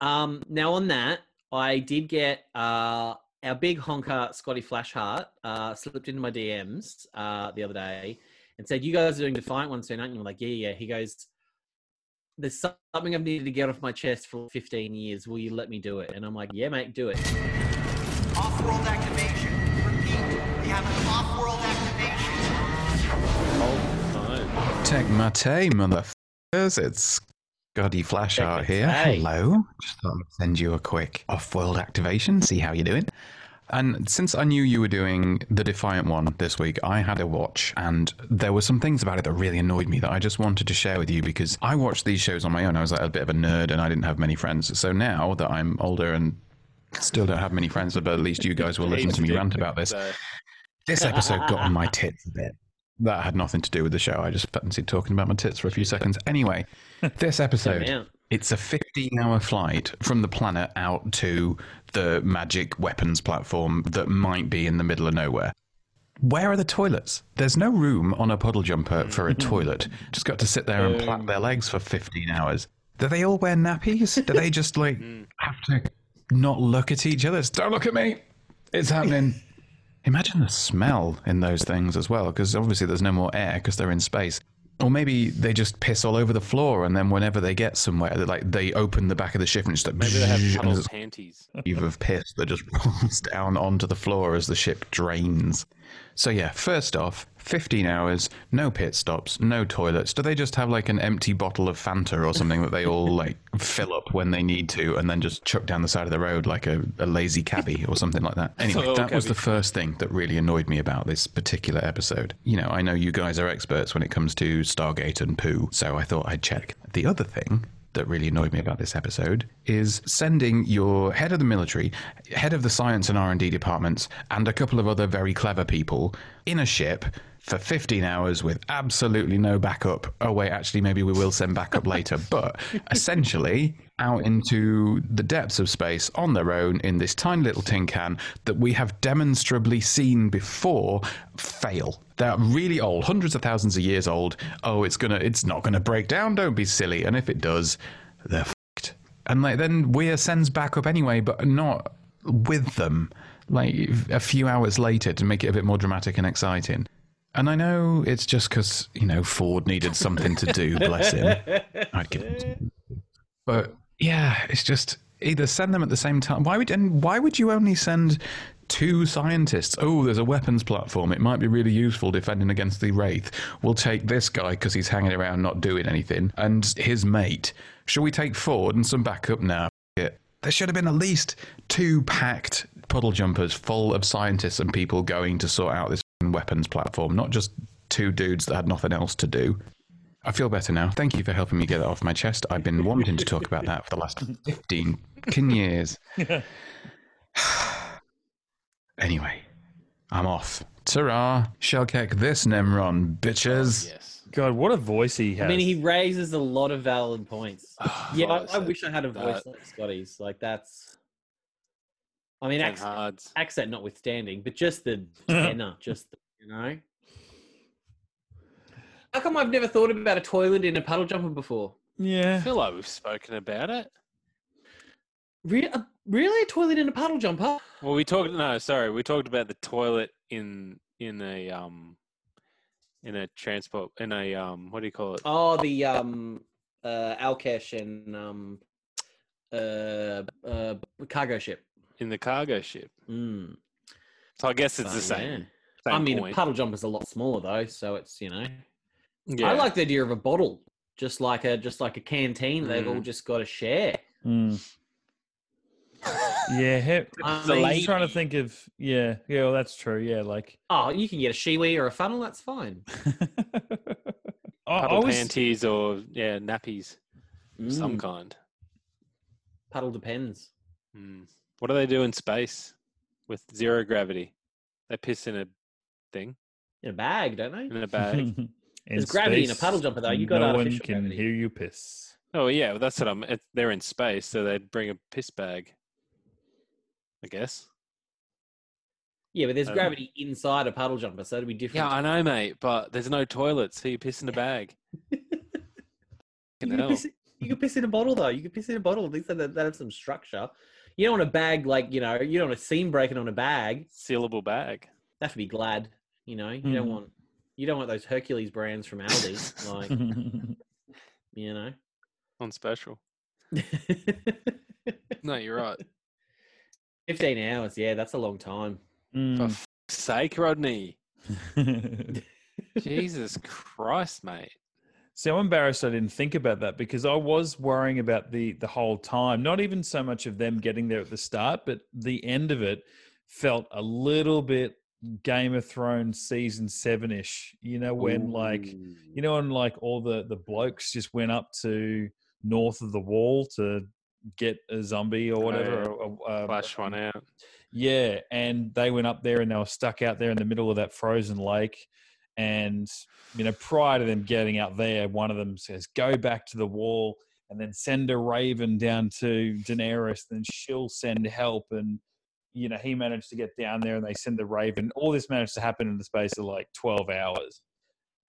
Um, now on that, I did get uh, our big honker Scotty Flashheart uh, slipped into my DMs uh, the other day and said, "You guys are doing Defiant one soon, aren't you?" I'm like, "Yeah, yeah." He goes, "There's something I've needed to get off my chest for 15 years. Will you let me do it?" And I'm like, "Yeah, mate, do it." Off-world activation. Repeat, we have an off-world activation. Whole time. Tech mate, motherfuckers. It's Scotty Flashheart here. Hey. Hello. Just thought I'd send you a quick off-world activation, see how you're doing. And since I knew you were doing the Defiant one this week, I had a watch, and there were some things about it that really annoyed me that I just wanted to share with you because I watched these shows on my own. I was like a bit of a nerd, and I didn't have many friends. So now that I'm older and still don't have many friends, but at least you guys will listen to me rant about this. This episode got on my tits a bit. That had nothing to do with the show. I just fancied talking about my tits for a few seconds. Anyway, this episode, me out. it's a 15 hour flight from the planet out to the magic weapons platform that might be in the middle of nowhere. Where are the toilets? There's no room on a puddle jumper for a mm-hmm. toilet. Just got to sit there and plait their legs for 15 hours. Do they all wear nappies? Do they just like mm. have to not look at each other? Don't look at me. It's happening. Imagine the smell in those things as well, because obviously there's no more air because they're in space. Or maybe they just piss all over the floor, and then whenever they get somewhere, they like they open the back of the ship and just like maybe they have and there's panties. a of piss that just rolls down onto the floor as the ship drains. So yeah, first off, 15 hours, no pit stops, no toilets. Do they just have like an empty bottle of Fanta or something that they all like fill up when they need to and then just chuck down the side of the road like a, a lazy cabbie or something like that? Anyway, Oh, that was the first thing that really annoyed me about this particular episode. You know, I know you guys are experts when it comes to Stargate and poo, so I thought I'd check. The other thing that really annoyed me about this episode is sending your head of the military, head of the science and R&D departments, and a couple of other very clever people in a ship for 15 hours with absolutely no backup. Oh wait, actually maybe we will send backup later, but essentially out into the depths of space on their own in this tiny little tin can that we have demonstrably seen before fail. They're really old, hundreds of thousands of years old. Oh, it's gonna, it's not gonna break down. Don't be silly. And if it does, they're fucked. And like then Weir sends backup anyway, but not with them. Like a few hours later to make it a bit more dramatic and exciting. And I know it's just because you know Ford needed something to do. Bless him. I'd give him. But yeah, it's just either send them at the same time. Why would and why would you only send two scientists? Oh, there's a weapons platform. It might be really useful defending against the wraith. We'll take this guy because he's hanging around not doing anything, and his mate. Shall we take Ford and some backup now? There should have been at least two packed puddle jumpers full of scientists and people going to sort out this weapons platform, not just two dudes that had nothing else to do. I feel better now. Thank you for helping me get that off my chest. I've been wanting to talk about that for the last 15 kin years. anyway, I'm off. Ta-ra. Shel kek this Nemron, bitches. Yes. God, what a voice he has. I mean, he raises a lot of valid points. yeah, I, I wish I had a voice that- like Scotty's. Like that's. I mean, accent, Hards. accent notwithstanding, but just the tenor, just the, you know. How come I've never thought about a toilet in a puddle jumper before? Yeah, I yeah. feel like we've spoken about it. Re- uh, really, a toilet in a puddle jumper? Well, we talked. No, sorry, we talked about the toilet in in a um in a transport in a um what do you call it? Oh, the um, uh, Al'kesh and um, uh, uh, cargo ship. In the cargo ship. Mm. So I guess it's But, the same. yeah. same I mean, point. a puddle jumper's a lot smaller though, so it's you know. yeah. I like the idea of a bottle, just like a just like a canteen. They've all Mm. just got to share. Mm. Yeah, he- I I'm trying to think of yeah, yeah. Well, that's true. Yeah, like Oh, you can get a Shewee or a funnel. That's fine. I, I puddle was panties or yeah nappies of some Mm, kind. puddle depends. What do they do in space with zero gravity? They piss in a thing In a bag, don't they? in a bag. In There's gravity in a space, puddle jumper, though. You got no one can gravity. hear you piss. Oh yeah, well, that's what I'm. It, they're in space, so they'd bring a piss bag. I guess. Yeah, but there's I gravity inside a puddle jumper, so it'd be different. Yeah, I know, mate, but there's no toilet, so you piss in a bag. you, Fucking can hell. piss, you can piss in a bottle, though. You can piss in a bottle. At least that, that have some structure. You don't want a bag like you know. You don't want a seam breaking on a bag. Sealable bag. That should be glad. You know. You Mhm. don't want. You don't want those Hercules brands from Aldi. like you know. On special. No, you're right. Fifteen hours. Yeah, that's a long time. For Mm. fuck's sake, Rodney. Jesus Christ, mate. See, I'm embarrassed I didn't think about that because I was worrying about the the whole time. Not even so much of them getting there at the start, but the end of it felt a little bit Game of Thrones season seven ish. You know, when like you know, when like all the the blokes just went up to north of the wall to get a zombie or whatever. yeah. or- or, uh, Flash one out. yeah, and they went up there and they were stuck out there in the middle of that frozen lake. And you know, prior to them getting out there, one of them says, "Go back to the wall." And then send a raven down to Daenerys, then she'll send help. And you know, he managed to get down there, and they send the raven. All this managed to happen in the space of like twelve hours.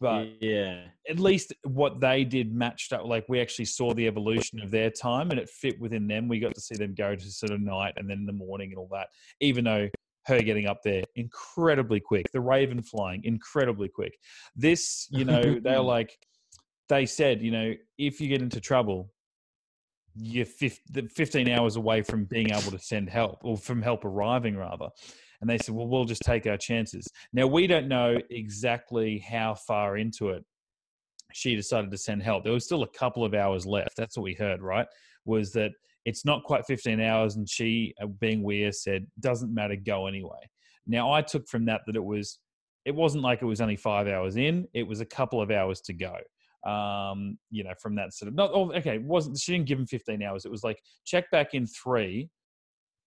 But yeah. at least what they did matched up. Like we actually saw the evolution of their time, and it fit within them. We got to see them go to sort of night and then in the morning and all that. Even though her getting up there incredibly quick, the Raven flying incredibly quick. This, you know, they're like they said, you know, if you get into trouble, you're 15 hours away from being able to send help or from help arriving rather. And they said, well, we'll just take our chances. Now, we don't know exactly how far into it she decided to send help. There was still a couple of hours left. That's what we heard, right? Was that it's not quite 15 hours, and she, uh, being weird, said, doesn't matter, go anyway. Now, I took from that that it was, it wasn't like it was only five hours in, it was a couple of hours to go. Um, you know, from that sort of, not, okay, it wasn't, she didn't give him 15 hours. It was like, check back in three.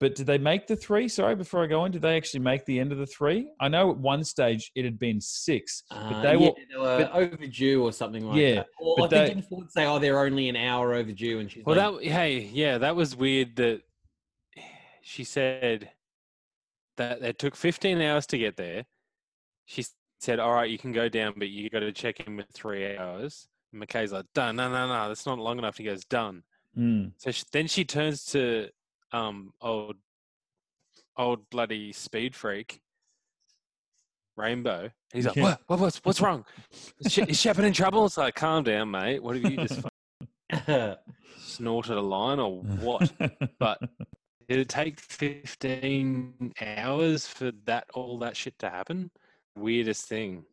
But did they make the three? Sorry, before I go on, did they actually make the end of the three? I know at one stage it had been six, but Uh, they yeah, were they were but- overdue or something like Yeah, that. Or but I think they- didn't Ford say, "Oh, they're only an hour overdue," and she's Well, like, that hey, yeah, that was weird. That she said that it took 15 hours to get there. She said, "All right, you can go down, but you got to check in with three hours." And McKay's like, "Done. No, no, no, that's not long enough." He goes, "Done." Mm. So she, then she turns to um old old bloody speed freak Rainbow. He's like, Yeah. what, what what's what's wrong? Is, She- is Sheppard in trouble? It's like, calm down, mate. What have you just fucking snorted a line or what? But did it take 15 hours for that all that shit to happen? Weirdest thing.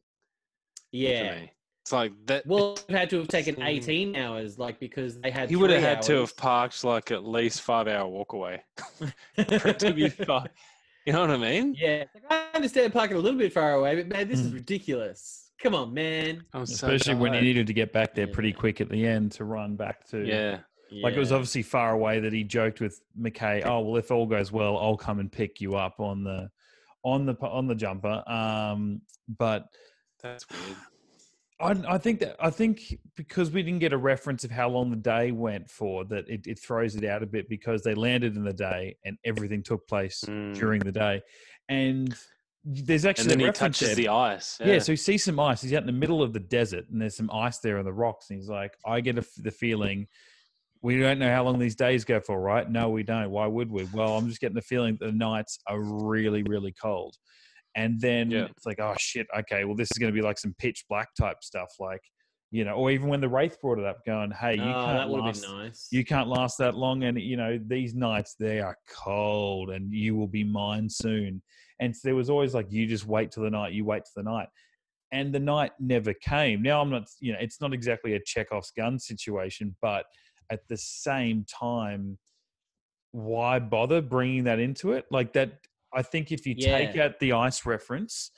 "Yeah." Me. It's like that. Well, it had to have taken 18 hours, like because they had. he would have three had to have parked like at least five hour walk away to be fun. You know what I mean? yeah, like, I understand parking a little bit far away, but man, this is Mm. ridiculous. Come on, man. I'm so Especially when he needed to get back there pretty quick at the end to run back to. Yeah. Like it was obviously far away that he joked with McKay. Oh well, if all goes well, I'll come and pick you up on the, on the on the jumper. Um, but That's weird. I, I think that I think because we didn't get a reference of how long the day went for, that it, it throws it out a bit because they landed in the day and everything took place Mm. during the day, and there's actually And then a he reference touches there. the ice. Yeah. so he sees some ice. He's out in the middle of the desert, and there's some ice there on the rocks. And he's like, I get a the feeling we don't know how long these days go for, right? No, we don't. Why would we? Well, I'm just getting the feeling that the nights are really, really cold. And then Yeah. it's like, oh shit, okay, well, this is going to be like some pitch black type stuff, like you know, or even when the wraith brought it up, going, hey, you oh, can't last, nice. you can't last that long, and you know these nights they are cold, and you will be mine soon. And so there was always like, you just wait till the night, you wait till the night, and the night never came. Now I'm not, you know, it's not exactly a Chekhov's gun situation, but at the same time, why bother bringing that into it? Like that, I think if you take out the ice reference.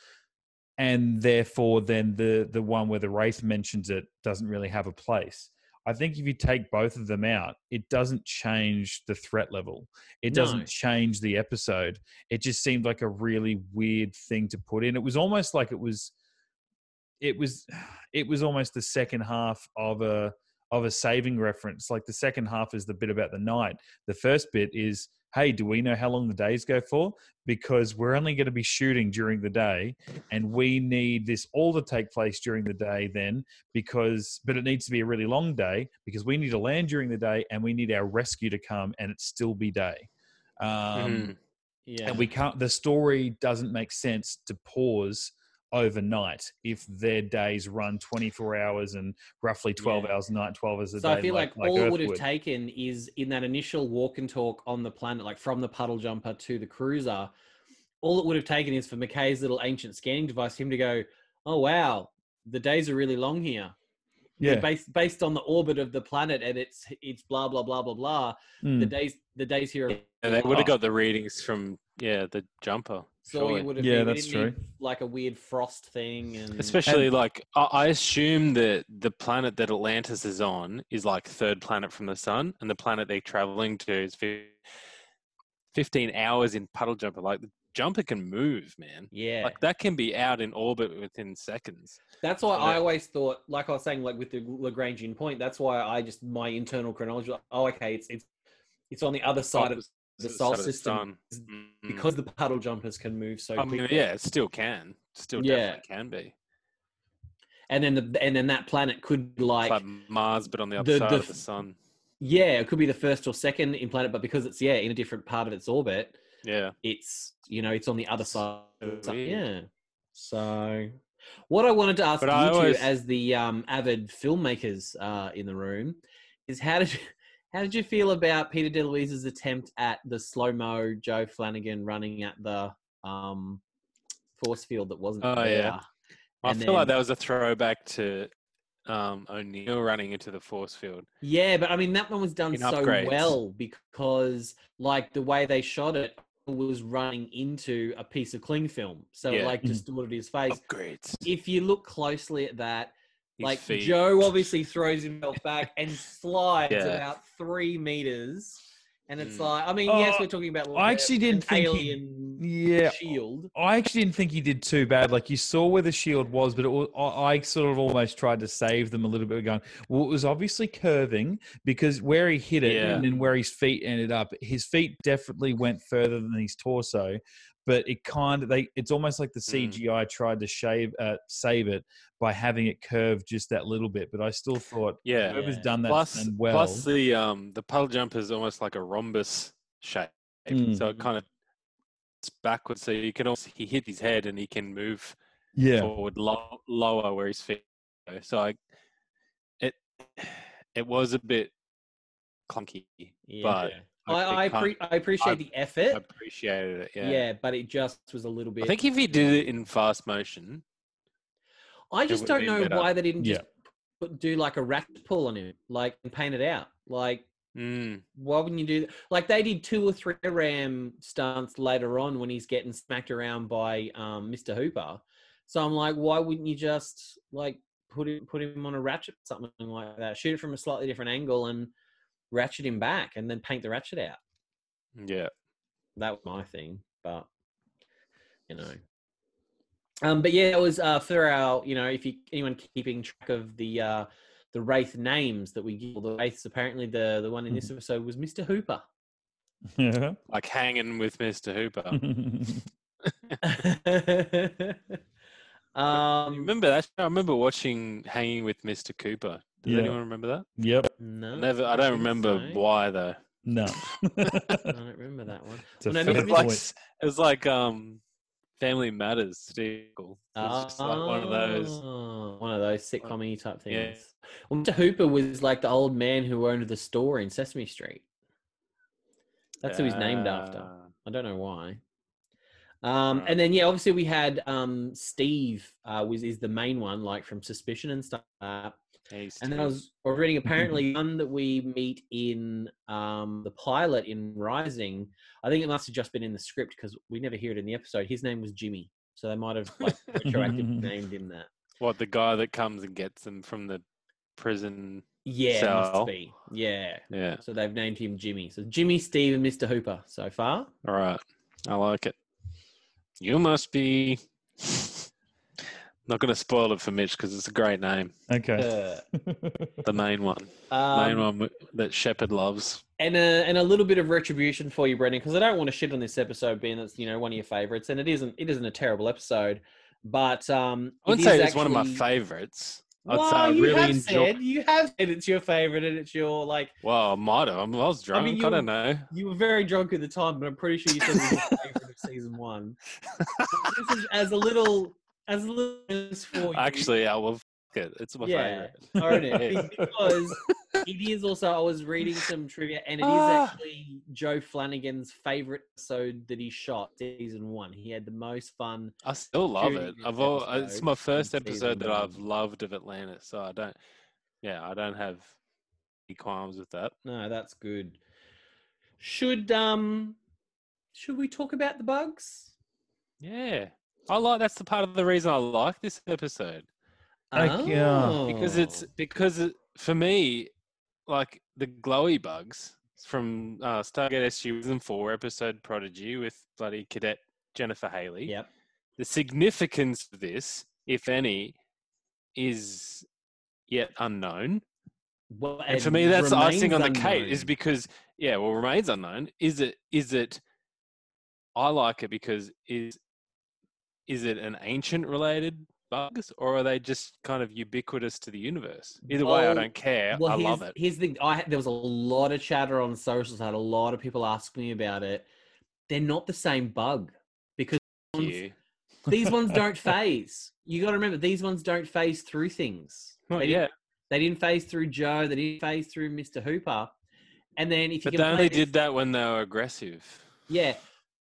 And therefore, then the the one where the wraith mentions it doesn't really have a place. I think if you take both of them out, it doesn't change the threat level. It No. doesn't change the episode. It just seemed like a really weird thing to put in. It was almost like it was it was it was almost the second half of a of a saving reference. Like the second half is the bit about the night. The first bit is, hey, do we know how long the days go for? Because we're only going to be shooting during the day, and we need this all to take place during the day. Then, because but it needs to be a really long day because we need to land during the day, and we need our rescue to come, and it still be day. Um, Mhm. Yeah. and we can't the story doesn't make sense to pause overnight if their days run 24 hours and roughly 12 Yeah. hours a night 12 hours a so day I feel like, like all it would have would. taken is in that initial walk and talk on the planet, like from the puddle jumper to the cruiser. All it would have taken is for McKay's little ancient scanning device, him to go, "Oh wow, the days are really long here." yeah based based on the orbit of the planet, and it's it's blah blah blah blah blah. The Mm. days the days here. Are And they would have got the readings from yeah the jumper. So surely. it would have Yeah, been, we that's didn't like a weird frost thing, and Especially like I, I assume that the planet that Atlantis is on is like third planet from the sun, and the planet they're traveling to is fifteen hours in puddle jumper. Like the jumper can move, man. yeah, Like that can be out in orbit within seconds. That's why So I that- always thought, like I was saying, like with the Lagrangian point. That's why I just my internal chronology. like, Oh, okay, it's it's it's on the other side oh, of the solar the system sun. is Mm. because the puddle jumpers can move so I quickly. mean, yeah, it still can, still Yeah. definitely can be. and then the and then that planet could like, like Mars, but on the other the- side the of the sun. yeah, it could be the first or second in planet, but because it's yeah in a different part of its orbit, Yeah, it's you know it's on the other side. So sun. Yeah. So, what I wanted to ask But you I two, as the um, avid filmmakers uh, in the room, is how did how did you feel about Peter DeLuise's attempt at the slow mo Joe Flanigan running at the um, force field that wasn't Oh, yeah. there? I And feel like that was a throwback to um, O'Neill running into the force field. Yeah, but I mean that one was done In so upgrades. well because like the way they shot it was running into a piece of cling film, so Yeah. like distorted his face. Upgrades. if you look closely at that, His like feet. Joe obviously throws himself back and slides Yeah. about three meters, and it's Mm. like, I mean, yes, Oh, we're talking about. I actually an didn't think he- yeah shield. I actually didn't think he did too bad. Like you saw where the shield was, but it was, I I sort of almost tried to save them a little bit. Going, well, it was obviously curving because where he hit it Yeah. and then where his feet ended up, his feet definitely went further than his torso. But it kind of they, it's almost like the Mm. CGI tried to shave, uh, save it by having it curve just that little bit. But I still thought Yeah. whoever's Yeah. done that Plus, well. plus the um the puddle jumper is almost like a rhombus shape, Mm. so it kind of it's backwards. So you can also he hit his head and he can move yeah, forward low, lower where his feet. Go. So I, it it was a bit clunky, Yeah. but I I, I appre- I appreciate I- the I effort. appreciated it. yeah. Yeah. but it just was a little bit. I think if he did it in fast motion, I just don't know better. why they didn't Yeah. just put, do like a ratchet pull on it, like and paint it out, like. mm, why wouldn't you do that? Like they did two or three ram stunts later on when he's getting smacked around by um, Mr. Hooper. So I'm like, why wouldn't you just like put him put him on a ratchet, something like that? Shoot it from a slightly different angle and ratchet him back, and then paint the ratchet out. yeah, That was my thing, but you know. Um, but yeah, it was uh, for our, you know, if you anyone keeping track of the uh, the wraith names that we give, the wraiths. Apparently, the the one in this episode was Mr. Hooper. yeah. like hanging with Mister Hooper. um, remember that? I remember watching Hanging with Mister Cooper. Does Yeah. anyone remember that? yep. no, I Never. I don't don't remember so. why though. No. I don't remember that one. It's a Well, no, fair It was like point. s- it was like um, Family Matters. Still, it was just like one of those. Oh, one of those sitcom type things. Yeah. Well, Mr. Hooper was like the old man who owned the store in Sesame Street. That's who he's named after. Ah, I don't know why. Um, Right. And then yeah, obviously we had um, Steve uh, was is the main one, like from Suspicion and stuff. Hey, and then I was, reading apparently one that we meet in um, the pilot in Rising. I think it must have just been in the script because we never hear it in the episode. His name was Jimmy, so they might have like retroactively named him that. what the guy that comes and gets them from the prison. Yeah, it must be. Yeah. Yeah. So they've named him Jimmy. So Jimmy, Steve, and Mr. Hooper so far. All right. I like it. You must be Not going to spoil it for Mitch because it's a great name. Okay. Uh, The main one, um, main one that Sheppard loves. and a and a little bit of retribution for you, Brendan, because I don't want to shit on this episode, being that's you know one of your favorites, and it isn't it isn't a terrible episode, but um, I wouldn't it say is it's one of my favorites. I'd Well, say I you really have enjoy. said you have said it's your favorite, and it's your like Well, I might have. I was drunk. I, you- don't know. you were very drunk at the time, but I'm pretty sure you said it was your favorite of season one. this is as a little as a little bonus for you. Actually, I will. It. It's my Yeah, favorite. Yeah. it- because it is also I was reading some trivia and it is Ah. actually Joe Flanigan's favorite episode that he shot season one. He had the most fun. I still love it. I've all, it's my first episode that I've loved of Atlantis, so I don't. Yeah, I don't have any qualms with that. No, that's good. Should um should we talk about the bugs? Yeah, I like. That's the part of the reason I like this episode Like, yeah. because it's Oh. because it, for me, like the glowy bugs from uh, Stargate SG Season Four episode Prodigy with bloody cadet Jennifer Hailey. Yep. the significance of this, if any, is yet unknown. Well, And for me, that's the icing on the cake. Is because yeah, well, remains unknown. Is it? Is it? I like it because is is it an ancient related bugs or are they just kind of ubiquitous to the universe? Either way, I don't care. Well, I here's, love it. Here's the I there was a lot of chatter on socials. I had a lot of people ask me about it. They're not the same bug because ones- these ones don't phase. You got to remember these ones don't phase through things. Not they yet. They didn't phase through Joe. They didn't phase through Mister Hooper. And then if you But can they only this- did that when they were aggressive. yeah.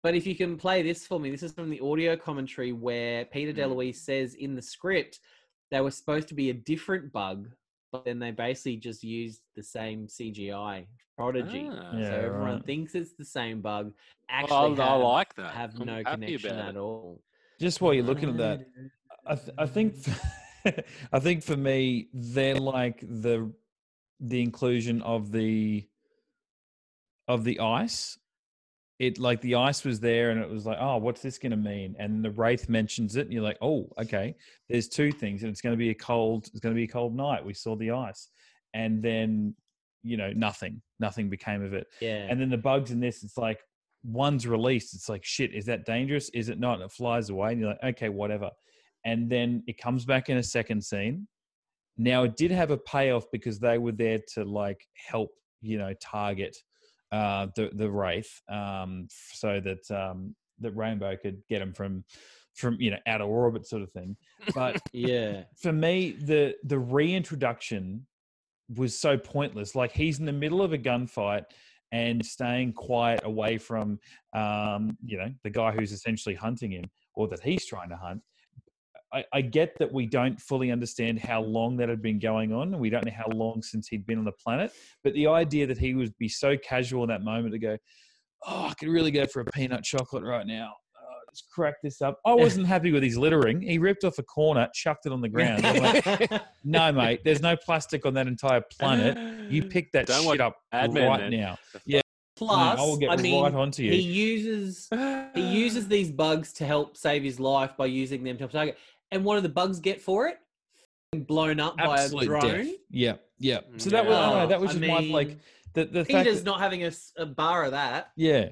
But if you can play this for me, this is from the audio commentary where Peter Mm. DeLuise says in the script they were supposed to be a different bug, but then they basically just used the same CGI prodigy. Ah. Yeah, so everyone right. thinks it's the same bug. Actually, I, I have, like that. have I'm no connection at all. Just while you're looking at that, I, th- I think I think for me they're like the the inclusion of the of the ice. It like the ice was there, and it was like, oh, what's this going to mean? And the wraith mentions it, and you're like, oh, okay. There's two things, and it's going to be a cold. It's going to be a cold night. We saw the ice, and then you know nothing. Nothing became of it. Yeah. And then the bugs in this, it's like one's released. It's like, shit, is that dangerous? Is it not? And it flies away. And you're like, okay, whatever. And then it comes back in a second scene. Now it did have a payoff because they were there to like help, you know, target uh, the the wraith, um, so that um, that Rainbow could get him from from you know out of orbit, sort of thing. But yeah. for me, the the reintroduction was so pointless. Like he's in the middle of a gunfight and staying quiet away from, um, you know, the guy who's essentially hunting him or that he's trying to hunt. I, I get that we don't fully understand how long that had been going on, and we don't know how long since he'd been on the planet. But the idea that he would be so casual in that moment to go, "Oh, I could really go for a peanut chocolate right now." Uh, Let's crack this up. I wasn't happy with his littering. He ripped off a corner, chucked it on the ground. I'm like, no, mate, there's no plastic on that entire planet. You pick that Don't shit up Mad Men, right then. now. Yeah. Plus, I will get I mean, right onto you. he uses he uses these bugs to help save his life by using them to help target. And what do the bugs get for it? Blown up Absolute by a drone. death. Yeah, yeah. So that was I know, Oh, that was I just my like mean, the the fact Peter's that, not having a bar of that. yeah.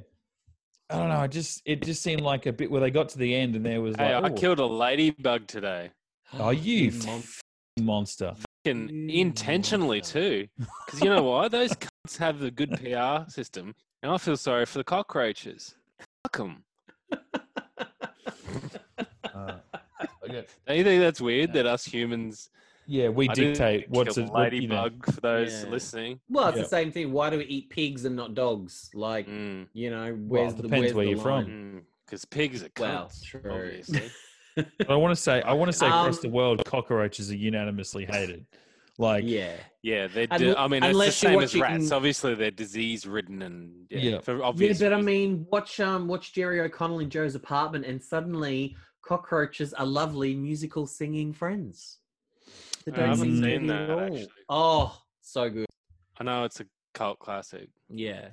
I don't know. I just it just seemed like a bit where they got to the end and there was Hey, I oh, killed a ladybug today. oh, you Mon- monster. And intentionally too. Because you know why? Those cunts have a good PR system. And I feel sorry for the cockroaches. Fuck them. Uh, okay. Don't you think that's weird that us humans Yeah, we I dictate what's a kill what, you know. ladybug for those Yeah. listening? Well, it's Yeah. the same thing. Why do we eat pigs and not dogs? Like, Mm, you know, where's the depends where's where the you're from. line? Because pigs are cunts, Well, true. obviously. But I want to say I want to say across Um, the world cockroaches are unanimously hated. Like yeah. Yeah, they Un- do. I mean, it's the unless you're same as watching- rats. Obviously, they're disease ridden and yeah, Yeah. for Yeah, obvious. but I mean, watch um watch Jerry O'Connell in Joe's apartment, and suddenly cockroaches are lovely musical singing friends. That I don't haven't seem seen that, at all. actually. Oh, so good. I know it's a cult classic, Yeah.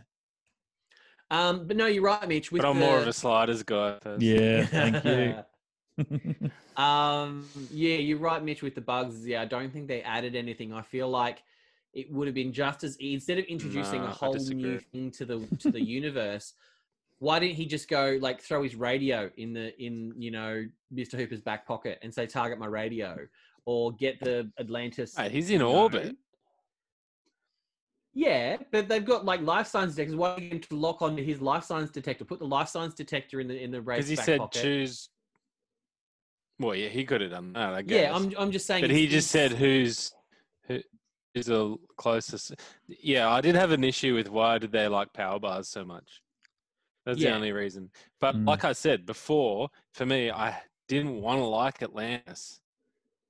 Um, but no, you're right, Mitch. With but I'm the... more of a sliders guy. personally. yeah, thank you. Um, yeah, you're right, Mitch, with the bugs. Yeah, I don't think they added anything. I feel like it would have been just as instead of introducing No, a I whole new thing to the to the universe. Why didn't he just go like throw his radio in the in you know Mr. Hooper's back pocket and say target my radio, or get the Atlantis? Mate, he's in orbit. Yeah, but they've got like life signs detectors. Why you going to lock onto his life signs detector? Put the life signs detector in the in the race Because he back said pocket. choose. Well, yeah, he could have done that. I guess. Yeah, I'm I'm just saying. But he just said who's who is the closest. Yeah, I did have an issue with why did they like power bars so much. That's the only reason. But Mm. like I said before, for me, I didn't want to like Atlantis,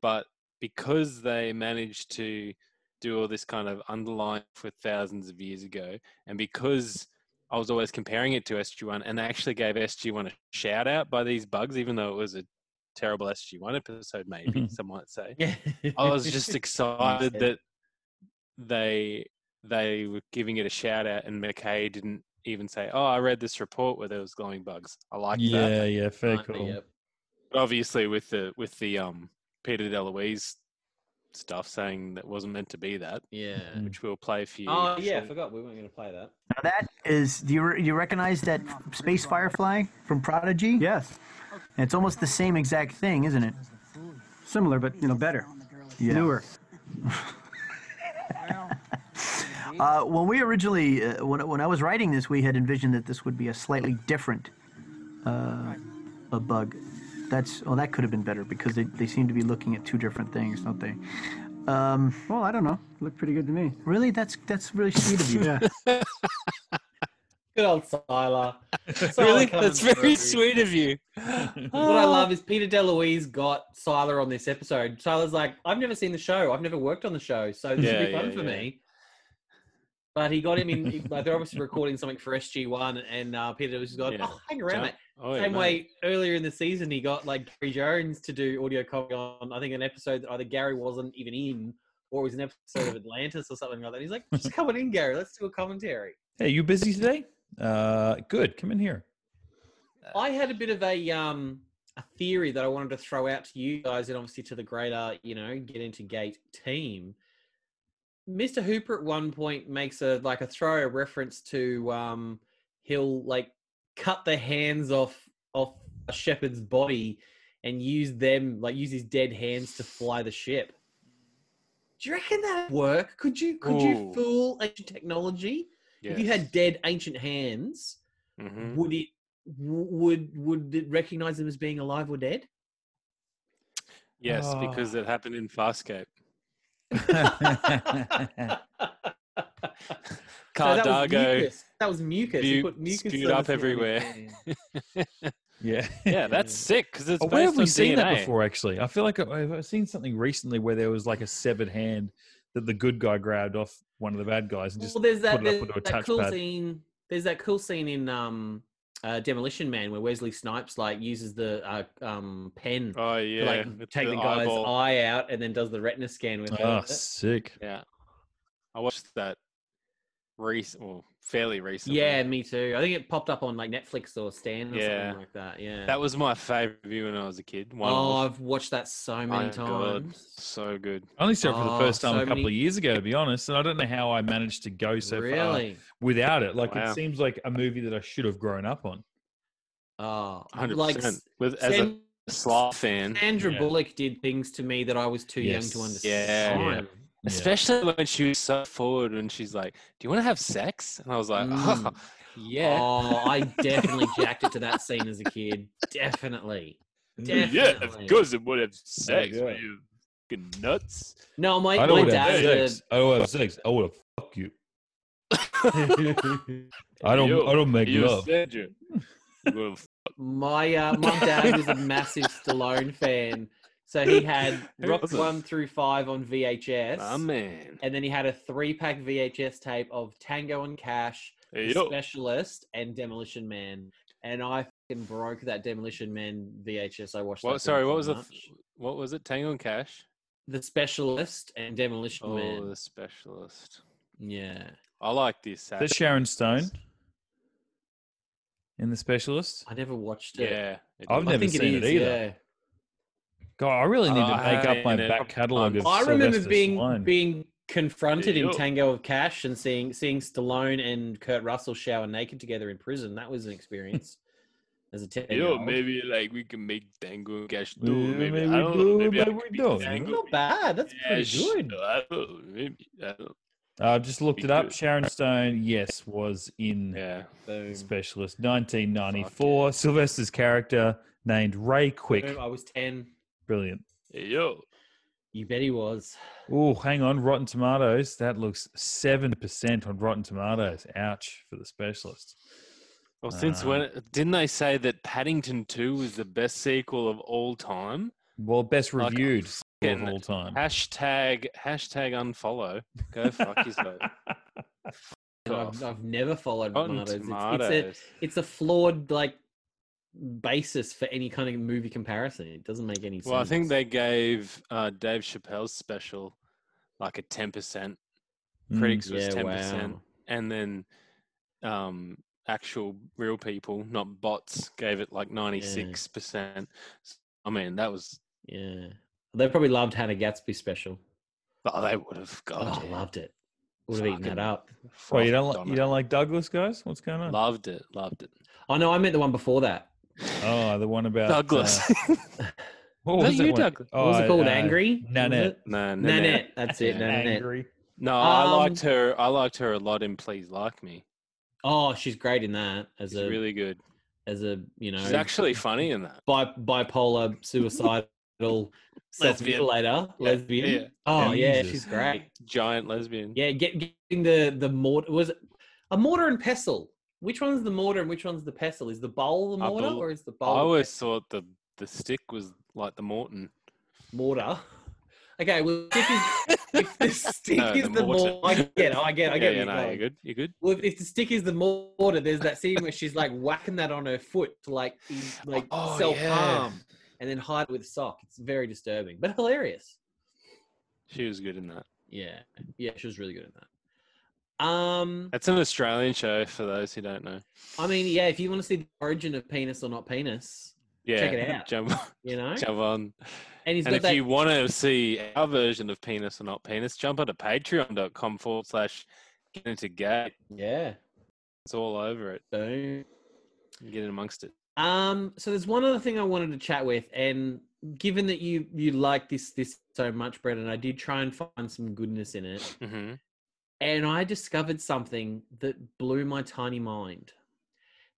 but because they managed to do all this kind of underlying for thousands of years ago, and because I was always comparing it to SG1, and they actually gave SG1 a shout out by these bugs, even though it was a terrible SG1 episode, maybe some might say. Yeah. I was just excited Yeah. that they they were giving it a shout out, and McKay didn't even say, "Oh, I read this report where there was glowing bugs." I like that. yeah, yeah, fair Kinda, call. yep. But obviously, with the with the um Peter DeLuise stuff saying that wasn't meant to be that, Yeah. Mm. which we'll play for you. Oh yeah, I forgot we weren't going to play that. Now that is, do you, re- you recognize that Space Firefly from Prodigy? Yes. It's almost the same exact thing, isn't it? Similar, but you know, better. Yeah. Newer. Uh, when we originally, uh, when, when I was writing this, we had envisioned that this would be a slightly different uh, a bug. That's well, that could have been better because they, they seem to be looking at two different things, don't they? Um, Well, I don't know. Looked pretty good to me. really, that's that's really sweet of you. Yeah. Good old Siler. Siler really, that's very through. sweet of you. What I love is Peter DeLuise got Siler on this episode. Siler's like, I've never seen the show. I've never worked on the show, so this Yeah, will be fun yeah, for yeah. me. But he got him in. he- Like they're obviously recording something for SG One, and uh, Peter was got, Yeah. oh, hang around, mate. Oh, yeah, Same mate. way earlier in the season, he got like Gary Jones to do audio copy on, I think, an episode that either Gary wasn't even in or it was an episode of Atlantis or something like that. He's like, just come on in, Gary. Let's do a commentary. Hey, you busy today? Uh, good. Come in here. I had a bit of a um a theory that I wanted to throw out to you guys and obviously to the greater, you know, get into gate team. Mr. Hooper at one point makes a like a throw a reference to um he'll like cut the hands off off a Sheppard's body and use them like use his dead hands to fly the ship. Do you reckon that work? Could you could you fool ancient technology? If you had dead ancient hands, Mhm. would it would would it recognize them as being alive or dead? Yes, because Oh. it happened in Farscape. So that was Cardago. mucus. That was mucus. He spew- put mucus spewed up the skin of his everywhere. yeah. yeah, that's sick because it's Oh, where have we on seen that before? Actually, I feel like I- I've seen something recently where there was like a severed hand that the good guy grabbed off one of the bad guys and just well, there's that, put it there's up onto a that cool touchpad. scene. There's that cool scene in um, uh, Demolition Man where Wesley Snipes like uses the uh, um, pen Oh to like with take the, the guy's eyeball. eye out and then does the retina scan with Oh, it. sick. Yeah, I watched that recent, well, fairly recently. Yeah, me too. I think it popped up on like Netflix or Stan or Yeah. something like that. Yeah. that was my favorite view when I was a kid. One oh, of. I've watched that so many God, times. so good. I only saw it for the Oh, first time so a couple many- of years ago, to be honest, and I don't know how I managed to go so far really? without it. Like Wow. it seems like a movie that I should have grown up on. Oh, Hundred like percent. S- With as a San- Sloth fan, Sandra Yeah. Bullock did things to me that I was too young Yes. to Yeah. understand. Yeah. Especially when she was so forward and she's like, "Do you want to have sex?" And I was like, Mm. "Oh, yeah." Oh, I definitely jacked it to that scene as a kid. Definitely. Definitely. I would have sex. yeah. you fucking nuts? No, my, I my don't want to dad. have sex. I don't have sex. I want to fuck you. I don't. You- I don't make you love. said you. you gonna f- a, my uh, my dad was a massive Stallone fan, so he had Who Rock one through five on VHS, My man. and then he had a three pack VHS tape of Tango and Cash, Hey, Specialist, and Demolition Man. And I fucking broke that Demolition Man VHS. I watched. What? that Sorry, what so was the what was it? Tango and Cash. the Specialist and Demolition Oh, Man? the specialist. Yeah. I like this. Is that Sharon Stone in the specialist? I never watched it. Yeah, it I've is. I never think seen it it is. either. Yeah. God, I really need to Oh, make up my hey, back catalogue of I remember Sylvester being Stallone. being confronted Yeah. in Tango of Cash and seeing seeing Stallone and Kurt Russell shower naked together in prison. That was an experience as a ten year Yo, maybe like we can make Tango and Cash Yeah, do. Maybe, maybe I don't do, know. Maybe I maybe we don't. Tango. Not bad. That's pretty Cash. good. I don't. Maybe. I don't know. I just looked it up. Sharon Stone, yes, was in Yeah. Boom. Specialist 1994. Sylvester's character named Ray Quick. I was ten. Brilliant. Hey, yo. You bet he was. Oh, hang on. Rotten Tomatoes. That looks 7% on Rotten Tomatoes. Ouch for the specialist. Well, since Um, when didn't they say that Paddington 2 was the best sequel of all time? Well, best Like, reviewed of all time. Hashtag hashtag unfollow. Go fuck yourself. I've, I've never followed Rotten tomatoes. It's, it's a it's a flawed like basis for any kind of movie comparison. It doesn't make any sense. Well, I think they gave uh, Dave Chappelle's special like a 10%. Mm. Critics was Yeah, 10%. wow. And then um, actual real people, not bots, gave it like 96%. I mean, that was, Yeah, they probably loved Hannah Gadsby special. oh, they would have Oh, got loved it. Would have eaten that up. Well, you don't, like, you don't like Douglas, guys? What's going on? Loved it. Loved it. Oh no, I meant the one before that. Oh, the one about Douglas. uh, what was that you, one? Douglas. What was it Oh, called? uh, Angry? Nanette. no, no, Nanette. That's it. Nanette. Angry. No, I Um, liked her. I liked her a lot in Please Like Me. Oh, she's great in that as She's a really good. as a you know She's actually funny in that. bi- bipolar suicidal self mutilator Yeah, lesbian. yeah. Oh yeah, Jesus. she's great. Giant lesbian. Yeah, get, getting the the mortar was it a mortar and pestle. Which one's the mortar and which one's the pestle? Is the bowl the mortar or is the I bowl the always thought the the stick was like the Morton. mortar? Okay, well, is, if the stick No, is the the mortar. I get, it, I get, it, I get. yeah, where you're no, you're good. You're good. Well, if, if the stick is the mortar, there's that scene where she's like whacking that on her foot to like in, like Oh, oh self yeah. harm, and then hide it with a sock. It's very disturbing, but hilarious. She was good in that. Yeah, yeah, she was really good in that. Um, That's an Australian show for those who don't know. I mean, yeah, if you want to see the origin of penis or not penis, Yeah, Check it out. Jump, you know, jump on. and And if that. you want to see our version of penis or not penis, jump onto patreon.com forward slash get into gay. yeah, It's all over it. boom. Get in amongst it. Um, so there's one other thing I wanted to chat with, and given that you you like this this so much, Brendan, I did try and find some goodness in it, hmm and I discovered something that blew my tiny mind.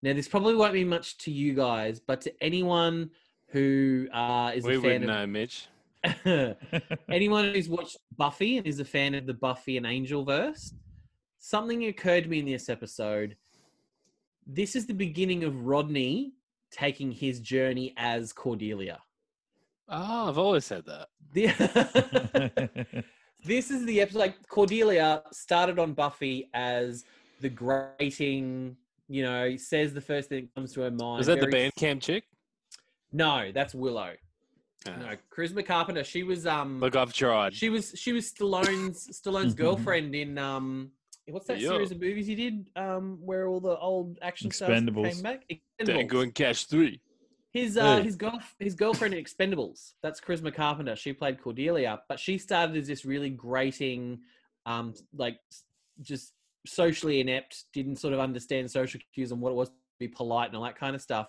Now, this probably won't mean much to you guys, but to anyone who uh, is We a would fan know, Mitch. anyone who's watched Buffy and is a fan of the Buffy and Angel verse, something occurred to me in this episode. This is the beginning of Rodney taking his journey as Cordelia. Oh, I've always said that. The- this is the episode. Like Cordelia started on Buffy as the grating, you know, says the first thing that comes to her mind. Is that the very- band camp chick? No, that's Willow. Ah. No, Charisma Carpenter. She was um. Look, I've tried. She was she was Stallone's Stallone's girlfriend in um what's that Yeah. series of movies he did um where all the old action stars came Expendables. back? Tango and Cash 3. His uh Hey. his girl his girlfriend in Expendables. That's Charisma Carpenter. She played Cordelia, but she started as this really grating, um like just socially inept, didn't sort of understand social cues and what it was to be polite and all that kind of stuff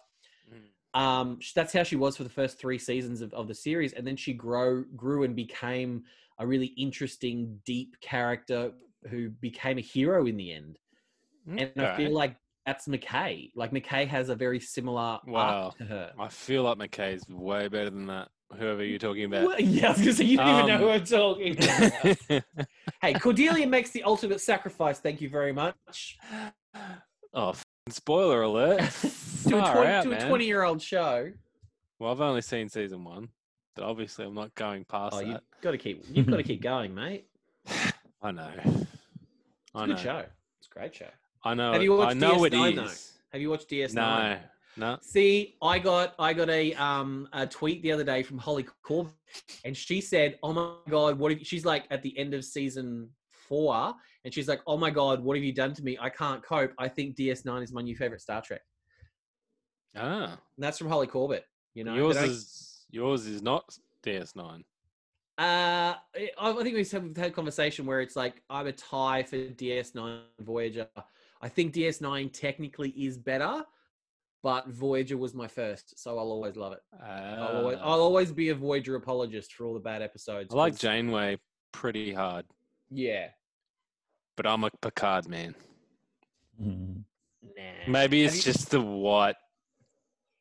um sh- that's how she was for the first three seasons of, of the series and then she grow grew and became a really interesting deep character who became a hero in the end and i Okay. feel like that's mckay like mckay has a very similar Wow. to her I feel like McKay's way better than that. Whoever you're talking about. Well, yeah, I was gonna say you don't even know who Um, I'm talking. about. hey, Cordelia makes the ultimate sacrifice. Thank you very much. oh, f- spoiler alert. to a, 20, out, to a twenty-year-old show. Well, I've only seen season one, but obviously I'm not going past Oh, that. you've got to keep. You've got to keep going, mate. I know. It's I a know. good show. It's a great show. I know. Have you I watched know DS9 though? Have you watched DS9? No, no. See, I got I got a um a tweet the other day from Holly Corbett, and she said, "Oh my god, what?" Have she's like at the end of season four, and she's like, "Oh my god, what have you done to me? I can't cope. I think DS9 is my new favorite Star Trek." Ah, And that's from Holly Corbett. You know, yours is yours is not DS9. Uh, I I think we've had, we've had a conversation where it's like I'm a tie for DS9 Voyager. I think DS9 technically is better, but Voyager was my first, so I'll always love it. I'll, always, Uh, I'll always be a Voyager apologist for all the bad episodes. I like Janeway pretty hard, Yeah. but I'm a Picard man. Mm. Nah. Maybe it's you- just the white,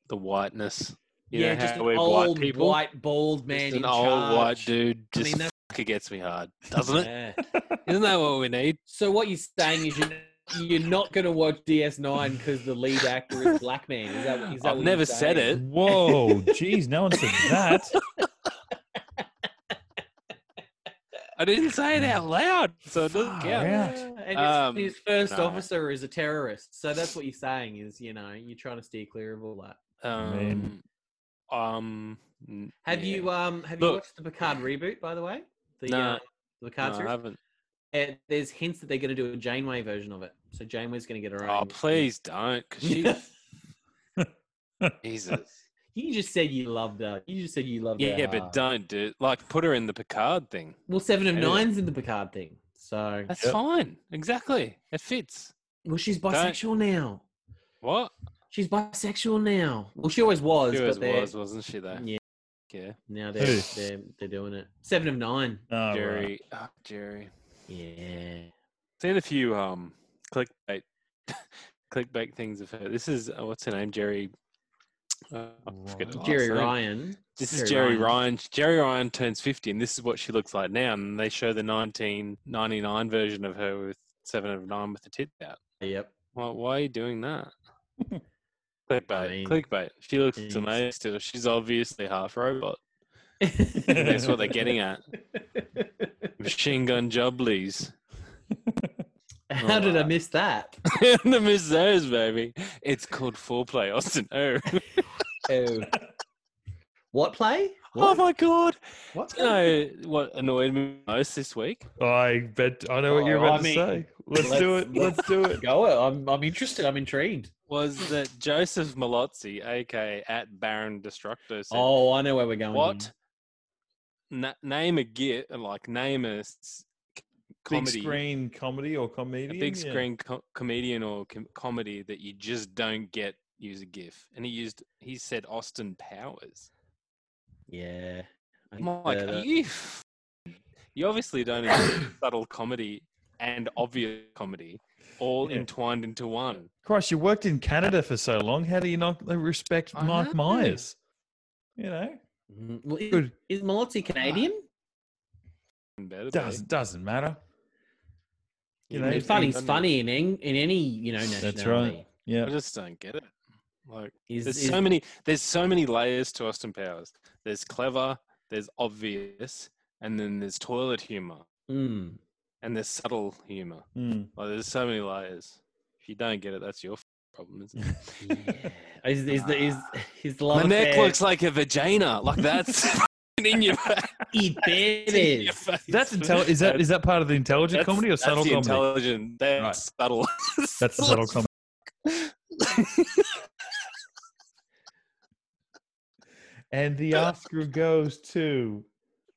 the whiteness. You yeah, know just how an old white people. white bald man just in an old white charge. dude. I Just mean, that's- fucking gets me hard, doesn't it? Yeah. Isn't that what we need? So what you're saying is you're, you're not going to watch DS9 because the lead actor is black man. Is that, is that I've what never you're said it. Whoa, jeez, no one said that. I didn't say it out loud, so it doesn't Far count. out. And his, Um, his first no. officer is a terrorist. So that's what you're saying is, you know, you're trying to steer clear of all that. Um, um, Have yeah. you um have you Look- watched the Picard reboot by the way? The No. uh, the Picard No, I series? haven't. Uh, there's hints that they're going to do a Janeway version of it. So Janeway's going to get her own. Oh, please don't, because she's Jesus. you just said you loved her. You just said you loved her. Yeah, but don't do like put her in the Picard thing. well, Seven of Yeah. Nine's in the Picard thing. So That's Yep. fine. Exactly. It fits. well, she's bisexual now. What? She's bisexual now. Well, she always was, She always but was, wasn't she? Though. yeah, Yeah. now they're, they're they're doing it. Seven of Nine. Oh, right. Jeri. oh, Jeri. Yeah. Seen a few um clickbait clickbait things of her. This is uh, what's her name? Jeri. Uh, I forget her Jeri name. Ryan. This is Jeri Ryan. Jeri Ryan turns 50, and this is what she looks like now. And they show the 1999 version of her with Seven of Nine with the tits out. Yep. Why, why are you doing that? clickbait. mean, clickbait. She looks jeez. amazing still. She's obviously half robot. That's what they're getting at. Machine gun jobblies. How did I miss that? the miss those, baby. It's called foreplay, Austin. Oh. Oh. What play? oh my god. What? You know what annoyed me most this week? I bet I know what you're Oh, about I to mean, say. Let's, do it. Let's do it. Go. I'm I'm interested. I'm intrigued. was that Joseph Mallozzi, aka at Baron Destructo, said, Oh, I know where we're going. "What? Na- name a git, uh, like name a s- c- Big screen comedy or a comedian. big yeah. screen co- comedian or com- comedy that you just don't get use a GIF." And he used, he said Austin Powers. Yeah. I I'm like, heard are you? f- You obviously don't enjoy subtle comedy and obvious comedy all Yeah. entwined into one. Christ, you worked in Canada for so long. How do you not uh, respect I Mike know. Myers? You know, Well, is, good. is Mallozzi Canadian? Better Doesn't doesn't matter. You You know, I funny's funny in any, in any you know nationality. That's right. Yeah. I just don't get it. Like, Is, there's is, so many. There's so many layers to Austin Powers. There's clever. There's obvious, and then there's toilet humor, mm, and there's subtle humor. Mm. Like, there's so many layers. If you don't get it, that's your problem, isn't it? yeah. Is, is the is is love My neck affair- looks like a vagina. Like that's in your face. It bet in your face. That's intel- is that is that part of the intelligent That's- comedy or that's subtle the comedy? Intelligent. That's Right. subtle. That's the subtle comedy. And the Oscar goes to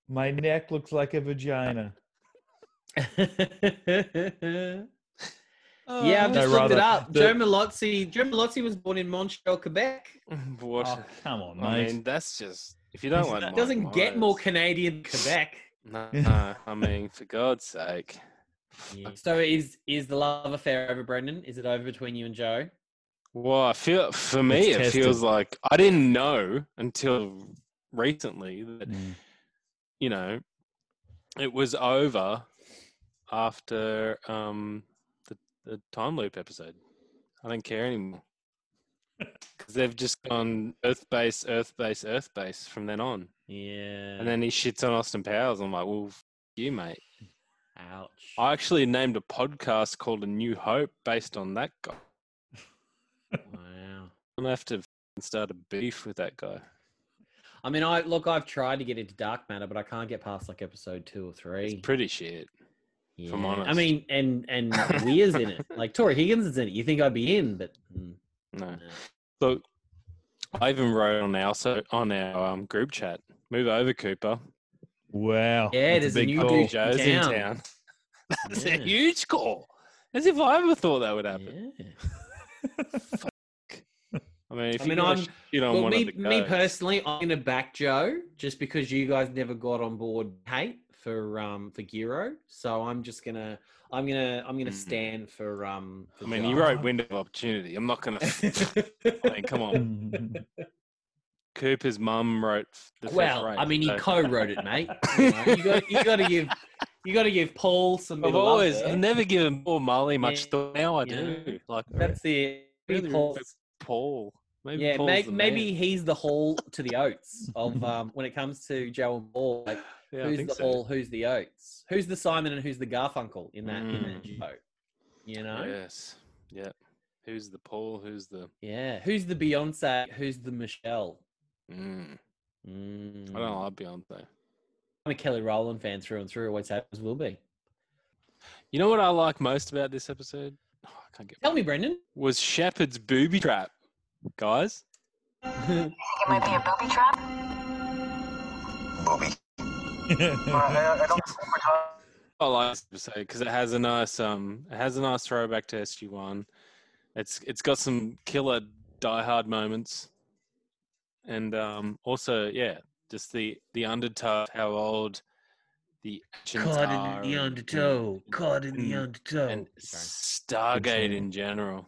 my neck looks like a vagina. Yeah, I've No, just looked rather, it up. the- Joe Mallozzi. Joe Mallozzi was born in Montreal, Quebec. What? Oh, come on, I mean, that's just if you don't He's like. not- Mike Doesn't get more Canadian than Quebec. No, no, I mean, for God's sake. So is is the love affair over, Brendan? Is it over between you and Joe? Well, I feel for me, It's it feels like I didn't know until recently that Mm. you know it was over after um the time loop episode. I don't care anymore because they've just gone Earth base, Earth base, Earth base from then on. Yeah. And then he shits on Austin Powers. I'm like, well, f- you mate. ouch. I actually named a podcast called A New Hope based on that guy. Wow. I'm gonna have to f- start a beef with that guy. I mean, I look. I've tried to get into dark matter, but I can't get past like episode two or It's three. pretty shit. If I'm Yeah. I mean, and and Weir's in it. Like Torri Higgins is in it. You think I'd be in, but mm, No. no. Look, I even wrote on our so on our um, group chat Move over, Cooper. Wow. Yeah, that's there's a big new call. Joe's in town. town. That's Yeah. a huge call. As if I ever thought that would happen. Yeah. I mean, if I you mean, got I'm- shit on Well, one me, of the me personally, I'm gonna back Joe just because you guys never got on board hate for um for Giro. So I'm just gonna I'm gonna I'm gonna Mhm. stand for um. For I mean, Joe. you wrote window of opportunity. I'm not gonna. I mean, come on. Cooper's mum wrote. The fifth well, rate, I mean, he so- co-wrote it, mate. You, know, you got you got to give you got to give Paul some. I've always. I've never given Paul Mullie much Yeah, thought. Now I do. know, Like That's the really Paul's- Paul. Maybe yeah, Paul's may, the maybe man. he's the hall to the Oates of um when it comes to Joe and Paul. Like, Yeah, I who's think the so. hall? Who's the Oates? Who's the Simon and who's the Garfunkel in that in that Mm. duo? You know, Yes. Yeah. Who's the Paul? Who's the? yeah. Who's the Beyonce? Who's the Michelle? Mm, Mm. I don't like Beyonce. I'm a Kelly Rowland fan through and through. Always happens will be. You know what I like most about this episode? Oh, I can't get. Tell me, Brendan. Was Sheppard's booby trap, guys? you think It might be a booby trap. I like this episode because it has a nice um, it has a nice throwback to SG One. It's it's got some killer Die Hard moments, and um, also yeah, just the the undertow, how old the actions Caught are, in the and- undertow. Caught in the undertow. and Sorry. Stargate in general.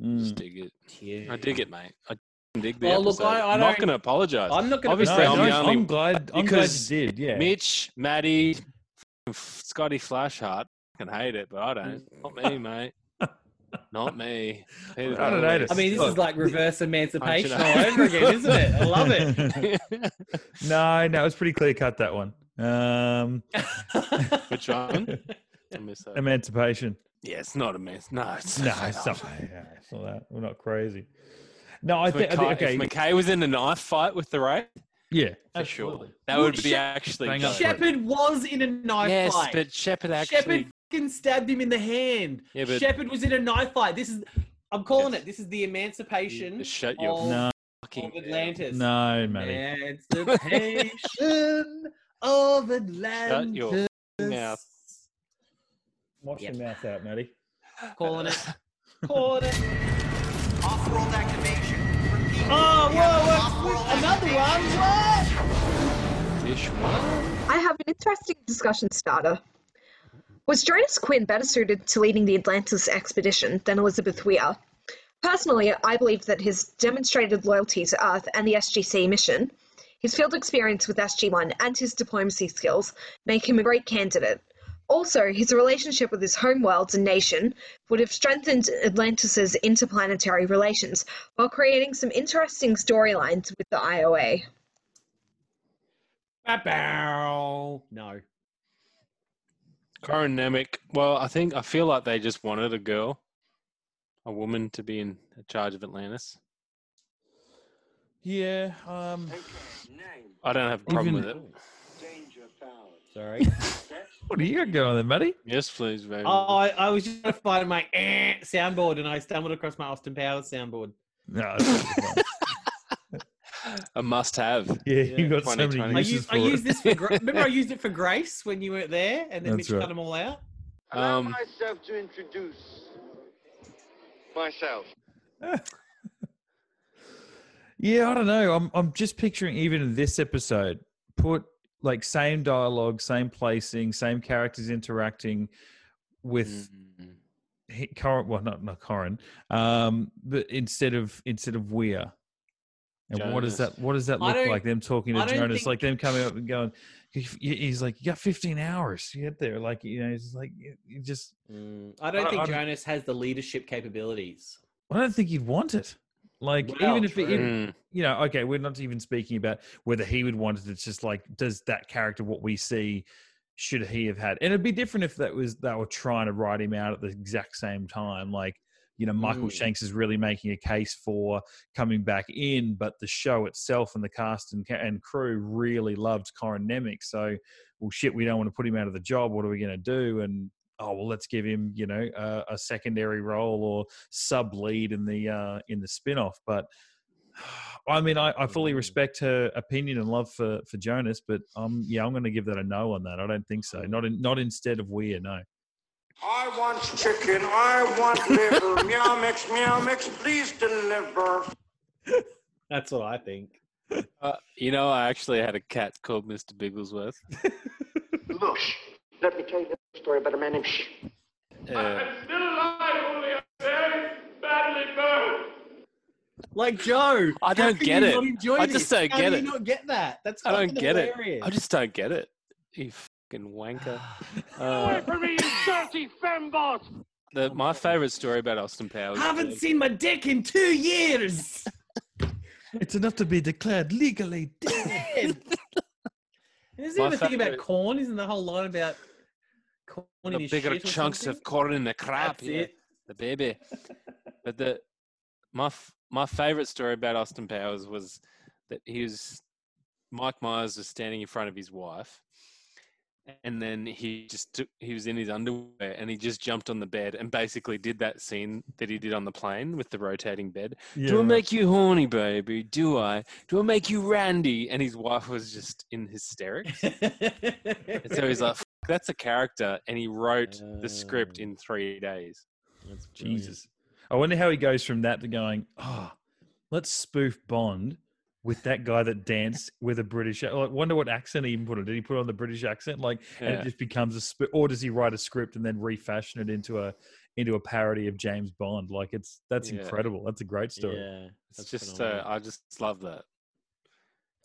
Just Mm. dig it. Yeah. I dig it, mate. I dig the Well, look, episode. I- I I'm not going to apologize. I'm not gonna Obviously, pretend- I'm No, the only. I'm glad. I'm glad because you did. Yeah. Mitch, Maddie, Scotty Flashheart can hate it, but I don't. Not me, mate. Not me. Peter I don't hate. I mean, this is like reverse emancipation all over again, isn't it? I love it. no, no, it's pretty clear cut that one. Um, Which one? I missed that. Emancipation. Yeah, it's not a mess. No, it's No, it's not, yeah, it's not that. We're not crazy. No, I think, I McKay, okay. if McKay was in a knife fight with the Wraith, yeah, for sure. That Well, would be Shep- actually Bang dope. up for it. Sheppard was in a knife Yes, fight. but Sheppard actually. Sheppard fucking stabbed him in the hand. Yeah, but- Sheppard was in a knife fight. This is, I'm calling Yes. it. This is the emancipation Just shut your of, No, fucking of Atlantis. no, Matty. Emancipation of Atlantis. your mouth. Wash Yep. your mouth out, Matty. Calling it. Calling it. Off-world activation. Repeat. Oh, whoa, an another one. What? Fish what? I have an interesting discussion starter. Was Jonas Quinn better suited to leading the Atlantis expedition than Elizabeth Weir? Personally, I believe that his demonstrated loyalty to Earth and the SGC mission, his field experience with SG1, and his diplomacy skills make him a great candidate. Also, his relationship with his homeworlds and nation would have strengthened Atlantis' interplanetary relations while creating some interesting storylines with the IOA. Bow. No. Corin Nemec. Well, I think I feel like they just wanted a girl, a woman, to be in charge of Atlantis. Yeah. Um. I don't have a problem Even- with it. Sorry. What are you got going there, Matty? Yes, please, baby. Oh, I, I was just trying to find my eh, soundboard and I stumbled across my Austin Powers soundboard. No. a must-have. yeah, you got so many 2020. I uses used, for I it. used this for Gra- remember I used it for Grace when you weren't there and then That's Mitch right. cut them all out. Allow Um, myself to introduce myself. Yeah, I don't know. I'm I'm just picturing even in this episode, put like same dialogue, same placing, same characters interacting with mm, he- Corin. Well, not not Corin, um, but instead of instead of Weir. And what does that what does that look like? Them talking to Jonas, think- like them coming up and going. He's like, you got 15 hours to get there. Like you know, he's like you you just. Mm, I don't I- think I'm- Jonas has the leadership capabilities. I don't think he'd want it. Like Well, even if it, you know, okay, we're not even speaking about whether he would want it. It's just like, does that character what we see should he have had? And it'd be different if that was they were trying to write him out at the exact same time. Like, you know, Michael Mm. Shanks is really making a case for coming back in, but the show itself and the cast and and crew really loved Corin Nemec. So, well, shit, we don't want to put him out of the job. What are we going to do? And oh well, let's give him, you know, a, a secondary role or sub lead in the uh, in the spin off. But I mean, I, I fully Mm. respect her opinion and love for, for Jonas, but um, yeah, I'm going to give that a no on that. I don't think so. Not in, not instead of Weir, no. I want chicken. I want liver. meow mix, meow mix. Please deliver. That's what I think. Uh, you know, I actually had a cat called Mr. Bigglesworth. Look, let me tell you a story about a man named Shh. Uh, Still alive, only I'm very badly burned. Like Joe, I don't get it. Not enjoy I this? just don't How get do it. You not get that? That's I don't get hilarious. it. I just don't get it. You fucking wanker. Away Uh, from me, you dirty fembot! the, my favorite story about Austin Powers. haven't is- seen my dick in two years. It's enough to be declared legally Dead. Isn't My even thing about corn? Isn't the whole line about corn in the his bigger shit chunks something? of corn in the crap. That's yeah, it. the baby. but the my f- my favorite story about Austin Powers was that he was Mike Myers was standing in front of his wife, and then he just took he was in his underwear and he just jumped on the bed and basically did that scene that he did on the plane with the rotating bed. Do I make you horny, baby? Do I? Do I make you randy? And his wife was just in hysterics. And so he's like, "F- "That's a character," and he wrote the script in three days. That's. Jesus. I wonder how he goes from that to going, oh, let's spoof Bond with that guy that danced with a British. I wonder what accent he even put on. Did he put on the British accent? Like, and it just becomes a, sp- or does he write a script and then refashion it into a into a parody of James Bond? Like, it's that's Yeah. incredible. That's a great story. Yeah, It's just, uh. I just love that.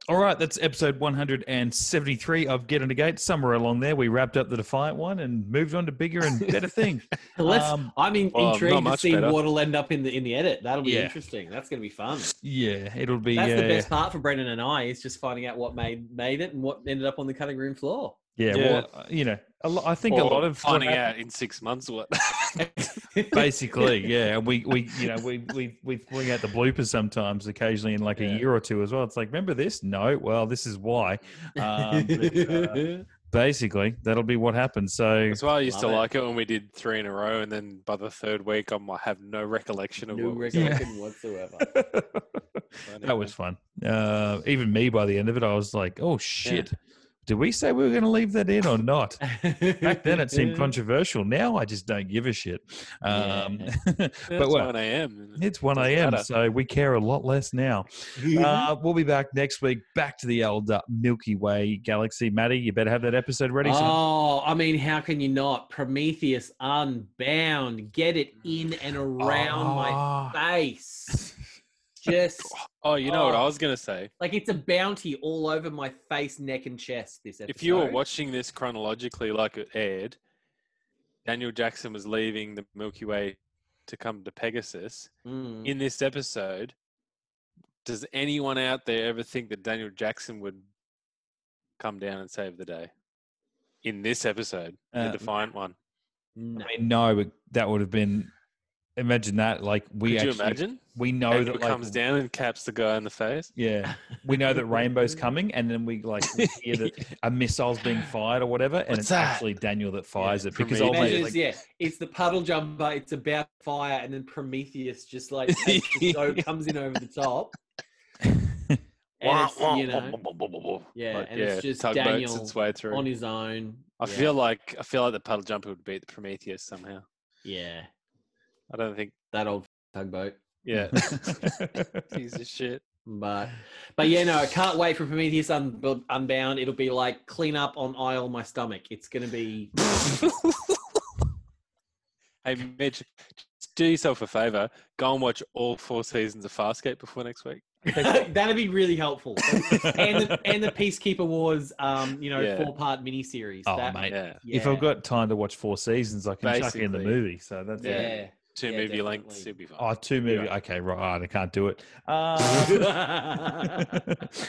All right, that's episode 173 of Get Into Gate. Somewhere along there, we wrapped up the Defiant one and moved on to bigger and better things. Let's. Um, I'm in, well, not intrigued to see better. what'll end up in the in the edit. That'll be Yeah. interesting. That's going to be fun. yeah, it'll be. That's the uh, best part for Brendan and I is just finding out what made made it and what ended up on the cutting room floor. Yeah, Yeah. well, uh, you know, a lo- I think a lot of finding out in six months what. basically, yeah. We we you know we we we bring out the bloopers sometimes, occasionally in like a year or two as well. It's like, remember this? No, well, this is why. Um, but, uh, basically, that'll be what happens. So That's why I used to it. like it when we did three in a row, and then by the third week, I might have no recollection of no what was recollection whatsoever. that was fun. Uh, even me, by the end of it, I was like, oh shit. Did we say we were going to leave that in or not? Back then, it seemed controversial. Now, I just don't give a shit. Um, but That's well, 1 a.m. It's 1 a.m. so we care a lot less now. Uh, we'll be back next week, back to the old uh, Milky Way galaxy. Maddie, you better have that episode ready. Oh, I mean, how can you not? Prometheus Unbound. Get it in and around Ah. my face. Just Oh, you know what I Oh. was going to say? like it's a bounty all over my face, neck, and chest. This episode. If you were watching this chronologically like it aired, Daniel Jackson was leaving the Milky Way to come to Pegasus. Mm. In this episode, does anyone out there ever think that Daniel Jackson would come down and save the day? In this episode, Uh, the Defiant one. No. I mean, no, but that would have been. Imagine that. Like we Could you actually, imagine? we know Daniel that like, comes down and caps the guy in the face. Yeah, we know that Rainbow's coming, and then we like we hear that a missile's being fired or whatever, and What's it's that? actually Daniel that fires it because me, old Imagine, like, yeah, it's the puddle jumper. It's about fire, and then Prometheus just like so comes in over the top. and it's, you know, yeah, Like, and it's just tugboats Daniel its way through. on his own. I Yeah. feel like I feel like the puddle jumper would beat the Prometheus somehow. yeah, I don't think. that old tugboat. Yeah, piece of shit. But but yeah, no, I can't wait for Prometheus Un- Unbound. It'll be like clean up on aisle my stomach. It's gonna be Hey Mitch, do yourself a favor. Go and watch all four seasons of Farscape before next week. that'd be really helpful. and the, and the Peacekeeper Wars, um, you know, Yeah. four part miniseries. oh that, mate, Yeah, if I've got time to watch four seasons, I can chuck it in the movie. So that's Yeah. Yeah. two Yeah, movie lengths, definitely. you'll be fine. Oh, two movie. Yeah. Okay, right. I can't do it. Uh,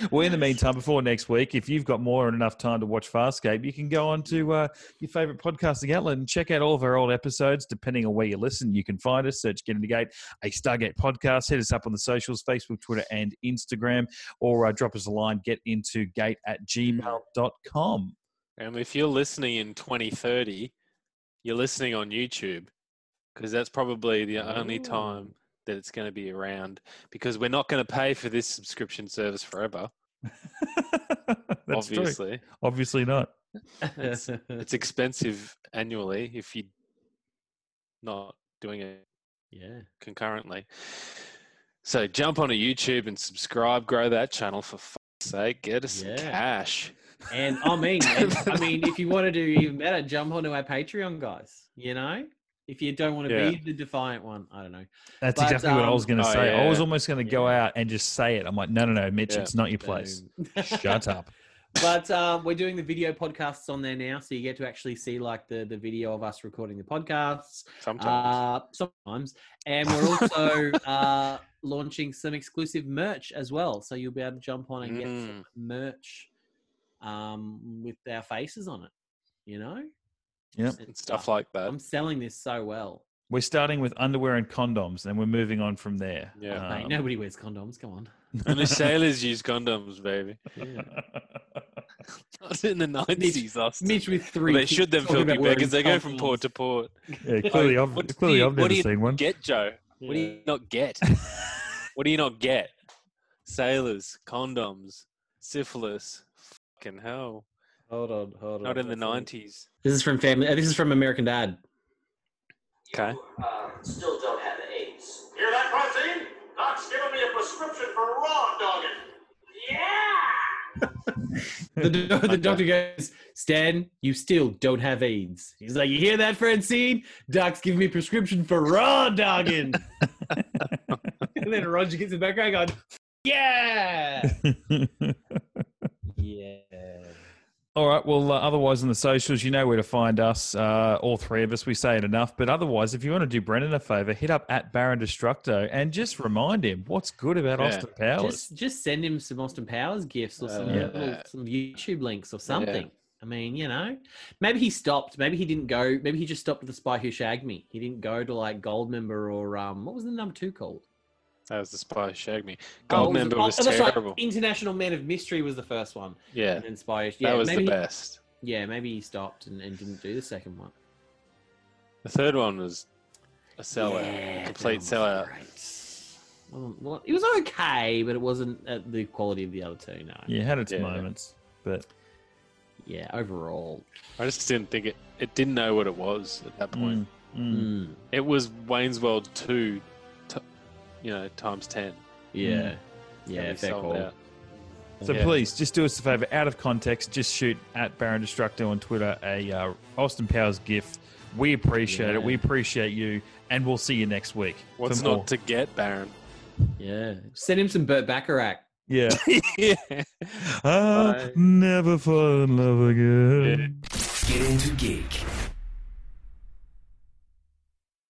well, in the meantime, before next week, if you've got more and enough time to watch Farscape, you can go on to uh, your favorite podcasting outlet and check out all of our old episodes. Depending on where you listen, you can find us. Search Get Into Gate, a Stargate podcast. Hit us up on the socials Facebook, Twitter, and Instagram, or uh, drop us a line get into gate at gmail.com. And if you're listening in 2030, you're listening on YouTube because that's probably the only oh. time that it's going to be around because we're not going to pay for this subscription service forever. That's true. obviously, Obviously not. it's, it's expensive annually if you're not doing it yeah. concurrently. So jump onto YouTube and subscribe, grow that channel for fuck's sake. Get us Yeah. some cash. And I mean, and, I mean, if you want to do even better, jump onto our Patreon, guys. You know, if you don't want to Yeah. be the defiant one, I don't know. That's But, exactly what I was um, going to Oh, say. I was almost going to go out and just say it. I'm like, no, no, no, Mitch, Yeah. it's not your place. Shut up. But um, we're doing the video podcasts on there now, so you get to actually see like the the video of us recording the podcasts. Sometimes. Uh, sometimes, and we're also uh, launching some exclusive merch as well, so you'll be able to jump on and get some merch um, with our faces on it. You know, Yep. and stuff like that. I'm selling this so well. We're starting with underwear and condoms, and we're moving on from there. Yeah. Mate, Um, nobody wears condoms. Come on. Only sailors use condoms, baby. Not in the nineties, Austin. Mitch with Well, three. they should them talking filthy about wearing beggars. They go from port to port. Yeah, clearly, I've, What clearly you- I've what never do you seen one. Get Joe. What do you not get? what do you not get? Sailors, condoms, syphilis. Fucking hell. Hold on, hold on. Not in the nineties. This is from family. uh, This is from American Dad. Okay. Still don't have AIDS. Hear that, Francine? Doc's giving me a prescription for raw dogging. The, do- the doctor goes, Stan, you still don't have AIDS. He's like, you hear that, Francine? Doc's giving me a prescription for raw dogging. and then Roger gets in the background going, yeah. yeah. All right. Well, uh, otherwise on the socials, you know where to find us. Uh, all three of us. We say it enough. But otherwise, if you want to do Brendan a favor, hit up at Baron Destructo and just remind him what's good about Yeah. Austin Powers. Just, just send him some Austin Powers gifts or some, Uh, little, some YouTube links or something. I mean, you know, maybe he stopped. Maybe he didn't go. Maybe he just stopped at the Spy Who Shagged Me. He didn't go to like Goldmember or um, what was the number two called? That was the spy who shagged me. Oh, Gold member oh, was that's right. terrible. International Man of Mystery was the first one. Yeah. And then Spy. Yeah, that was the maybe, best. Yeah, maybe he stopped and, and didn't do the second one. The third one was a sellout, Yeah, complete that sellout. Well, well, it was okay, but it wasn't at the quality of the other two. No. yeah, it had its Yeah. moments, but Yeah, overall. I just didn't think it. It didn't know what it was at that point. mm, mm. Mm, It was Wayne's World two, t- you know, times ten. yeah. And Yeah, fair sold call. out. So Yeah. please, just do us a favor. Out of context, just shoot at Baron Destructo on Twitter a uh, Austin Powers gift. We appreciate Yeah. it. We appreciate you, and we'll see you next week. What's not to get, Baron? Yeah. Send him some Burt Bacharach. Yeah. yeah. I'll Bye. never fall in love again. Get into geek.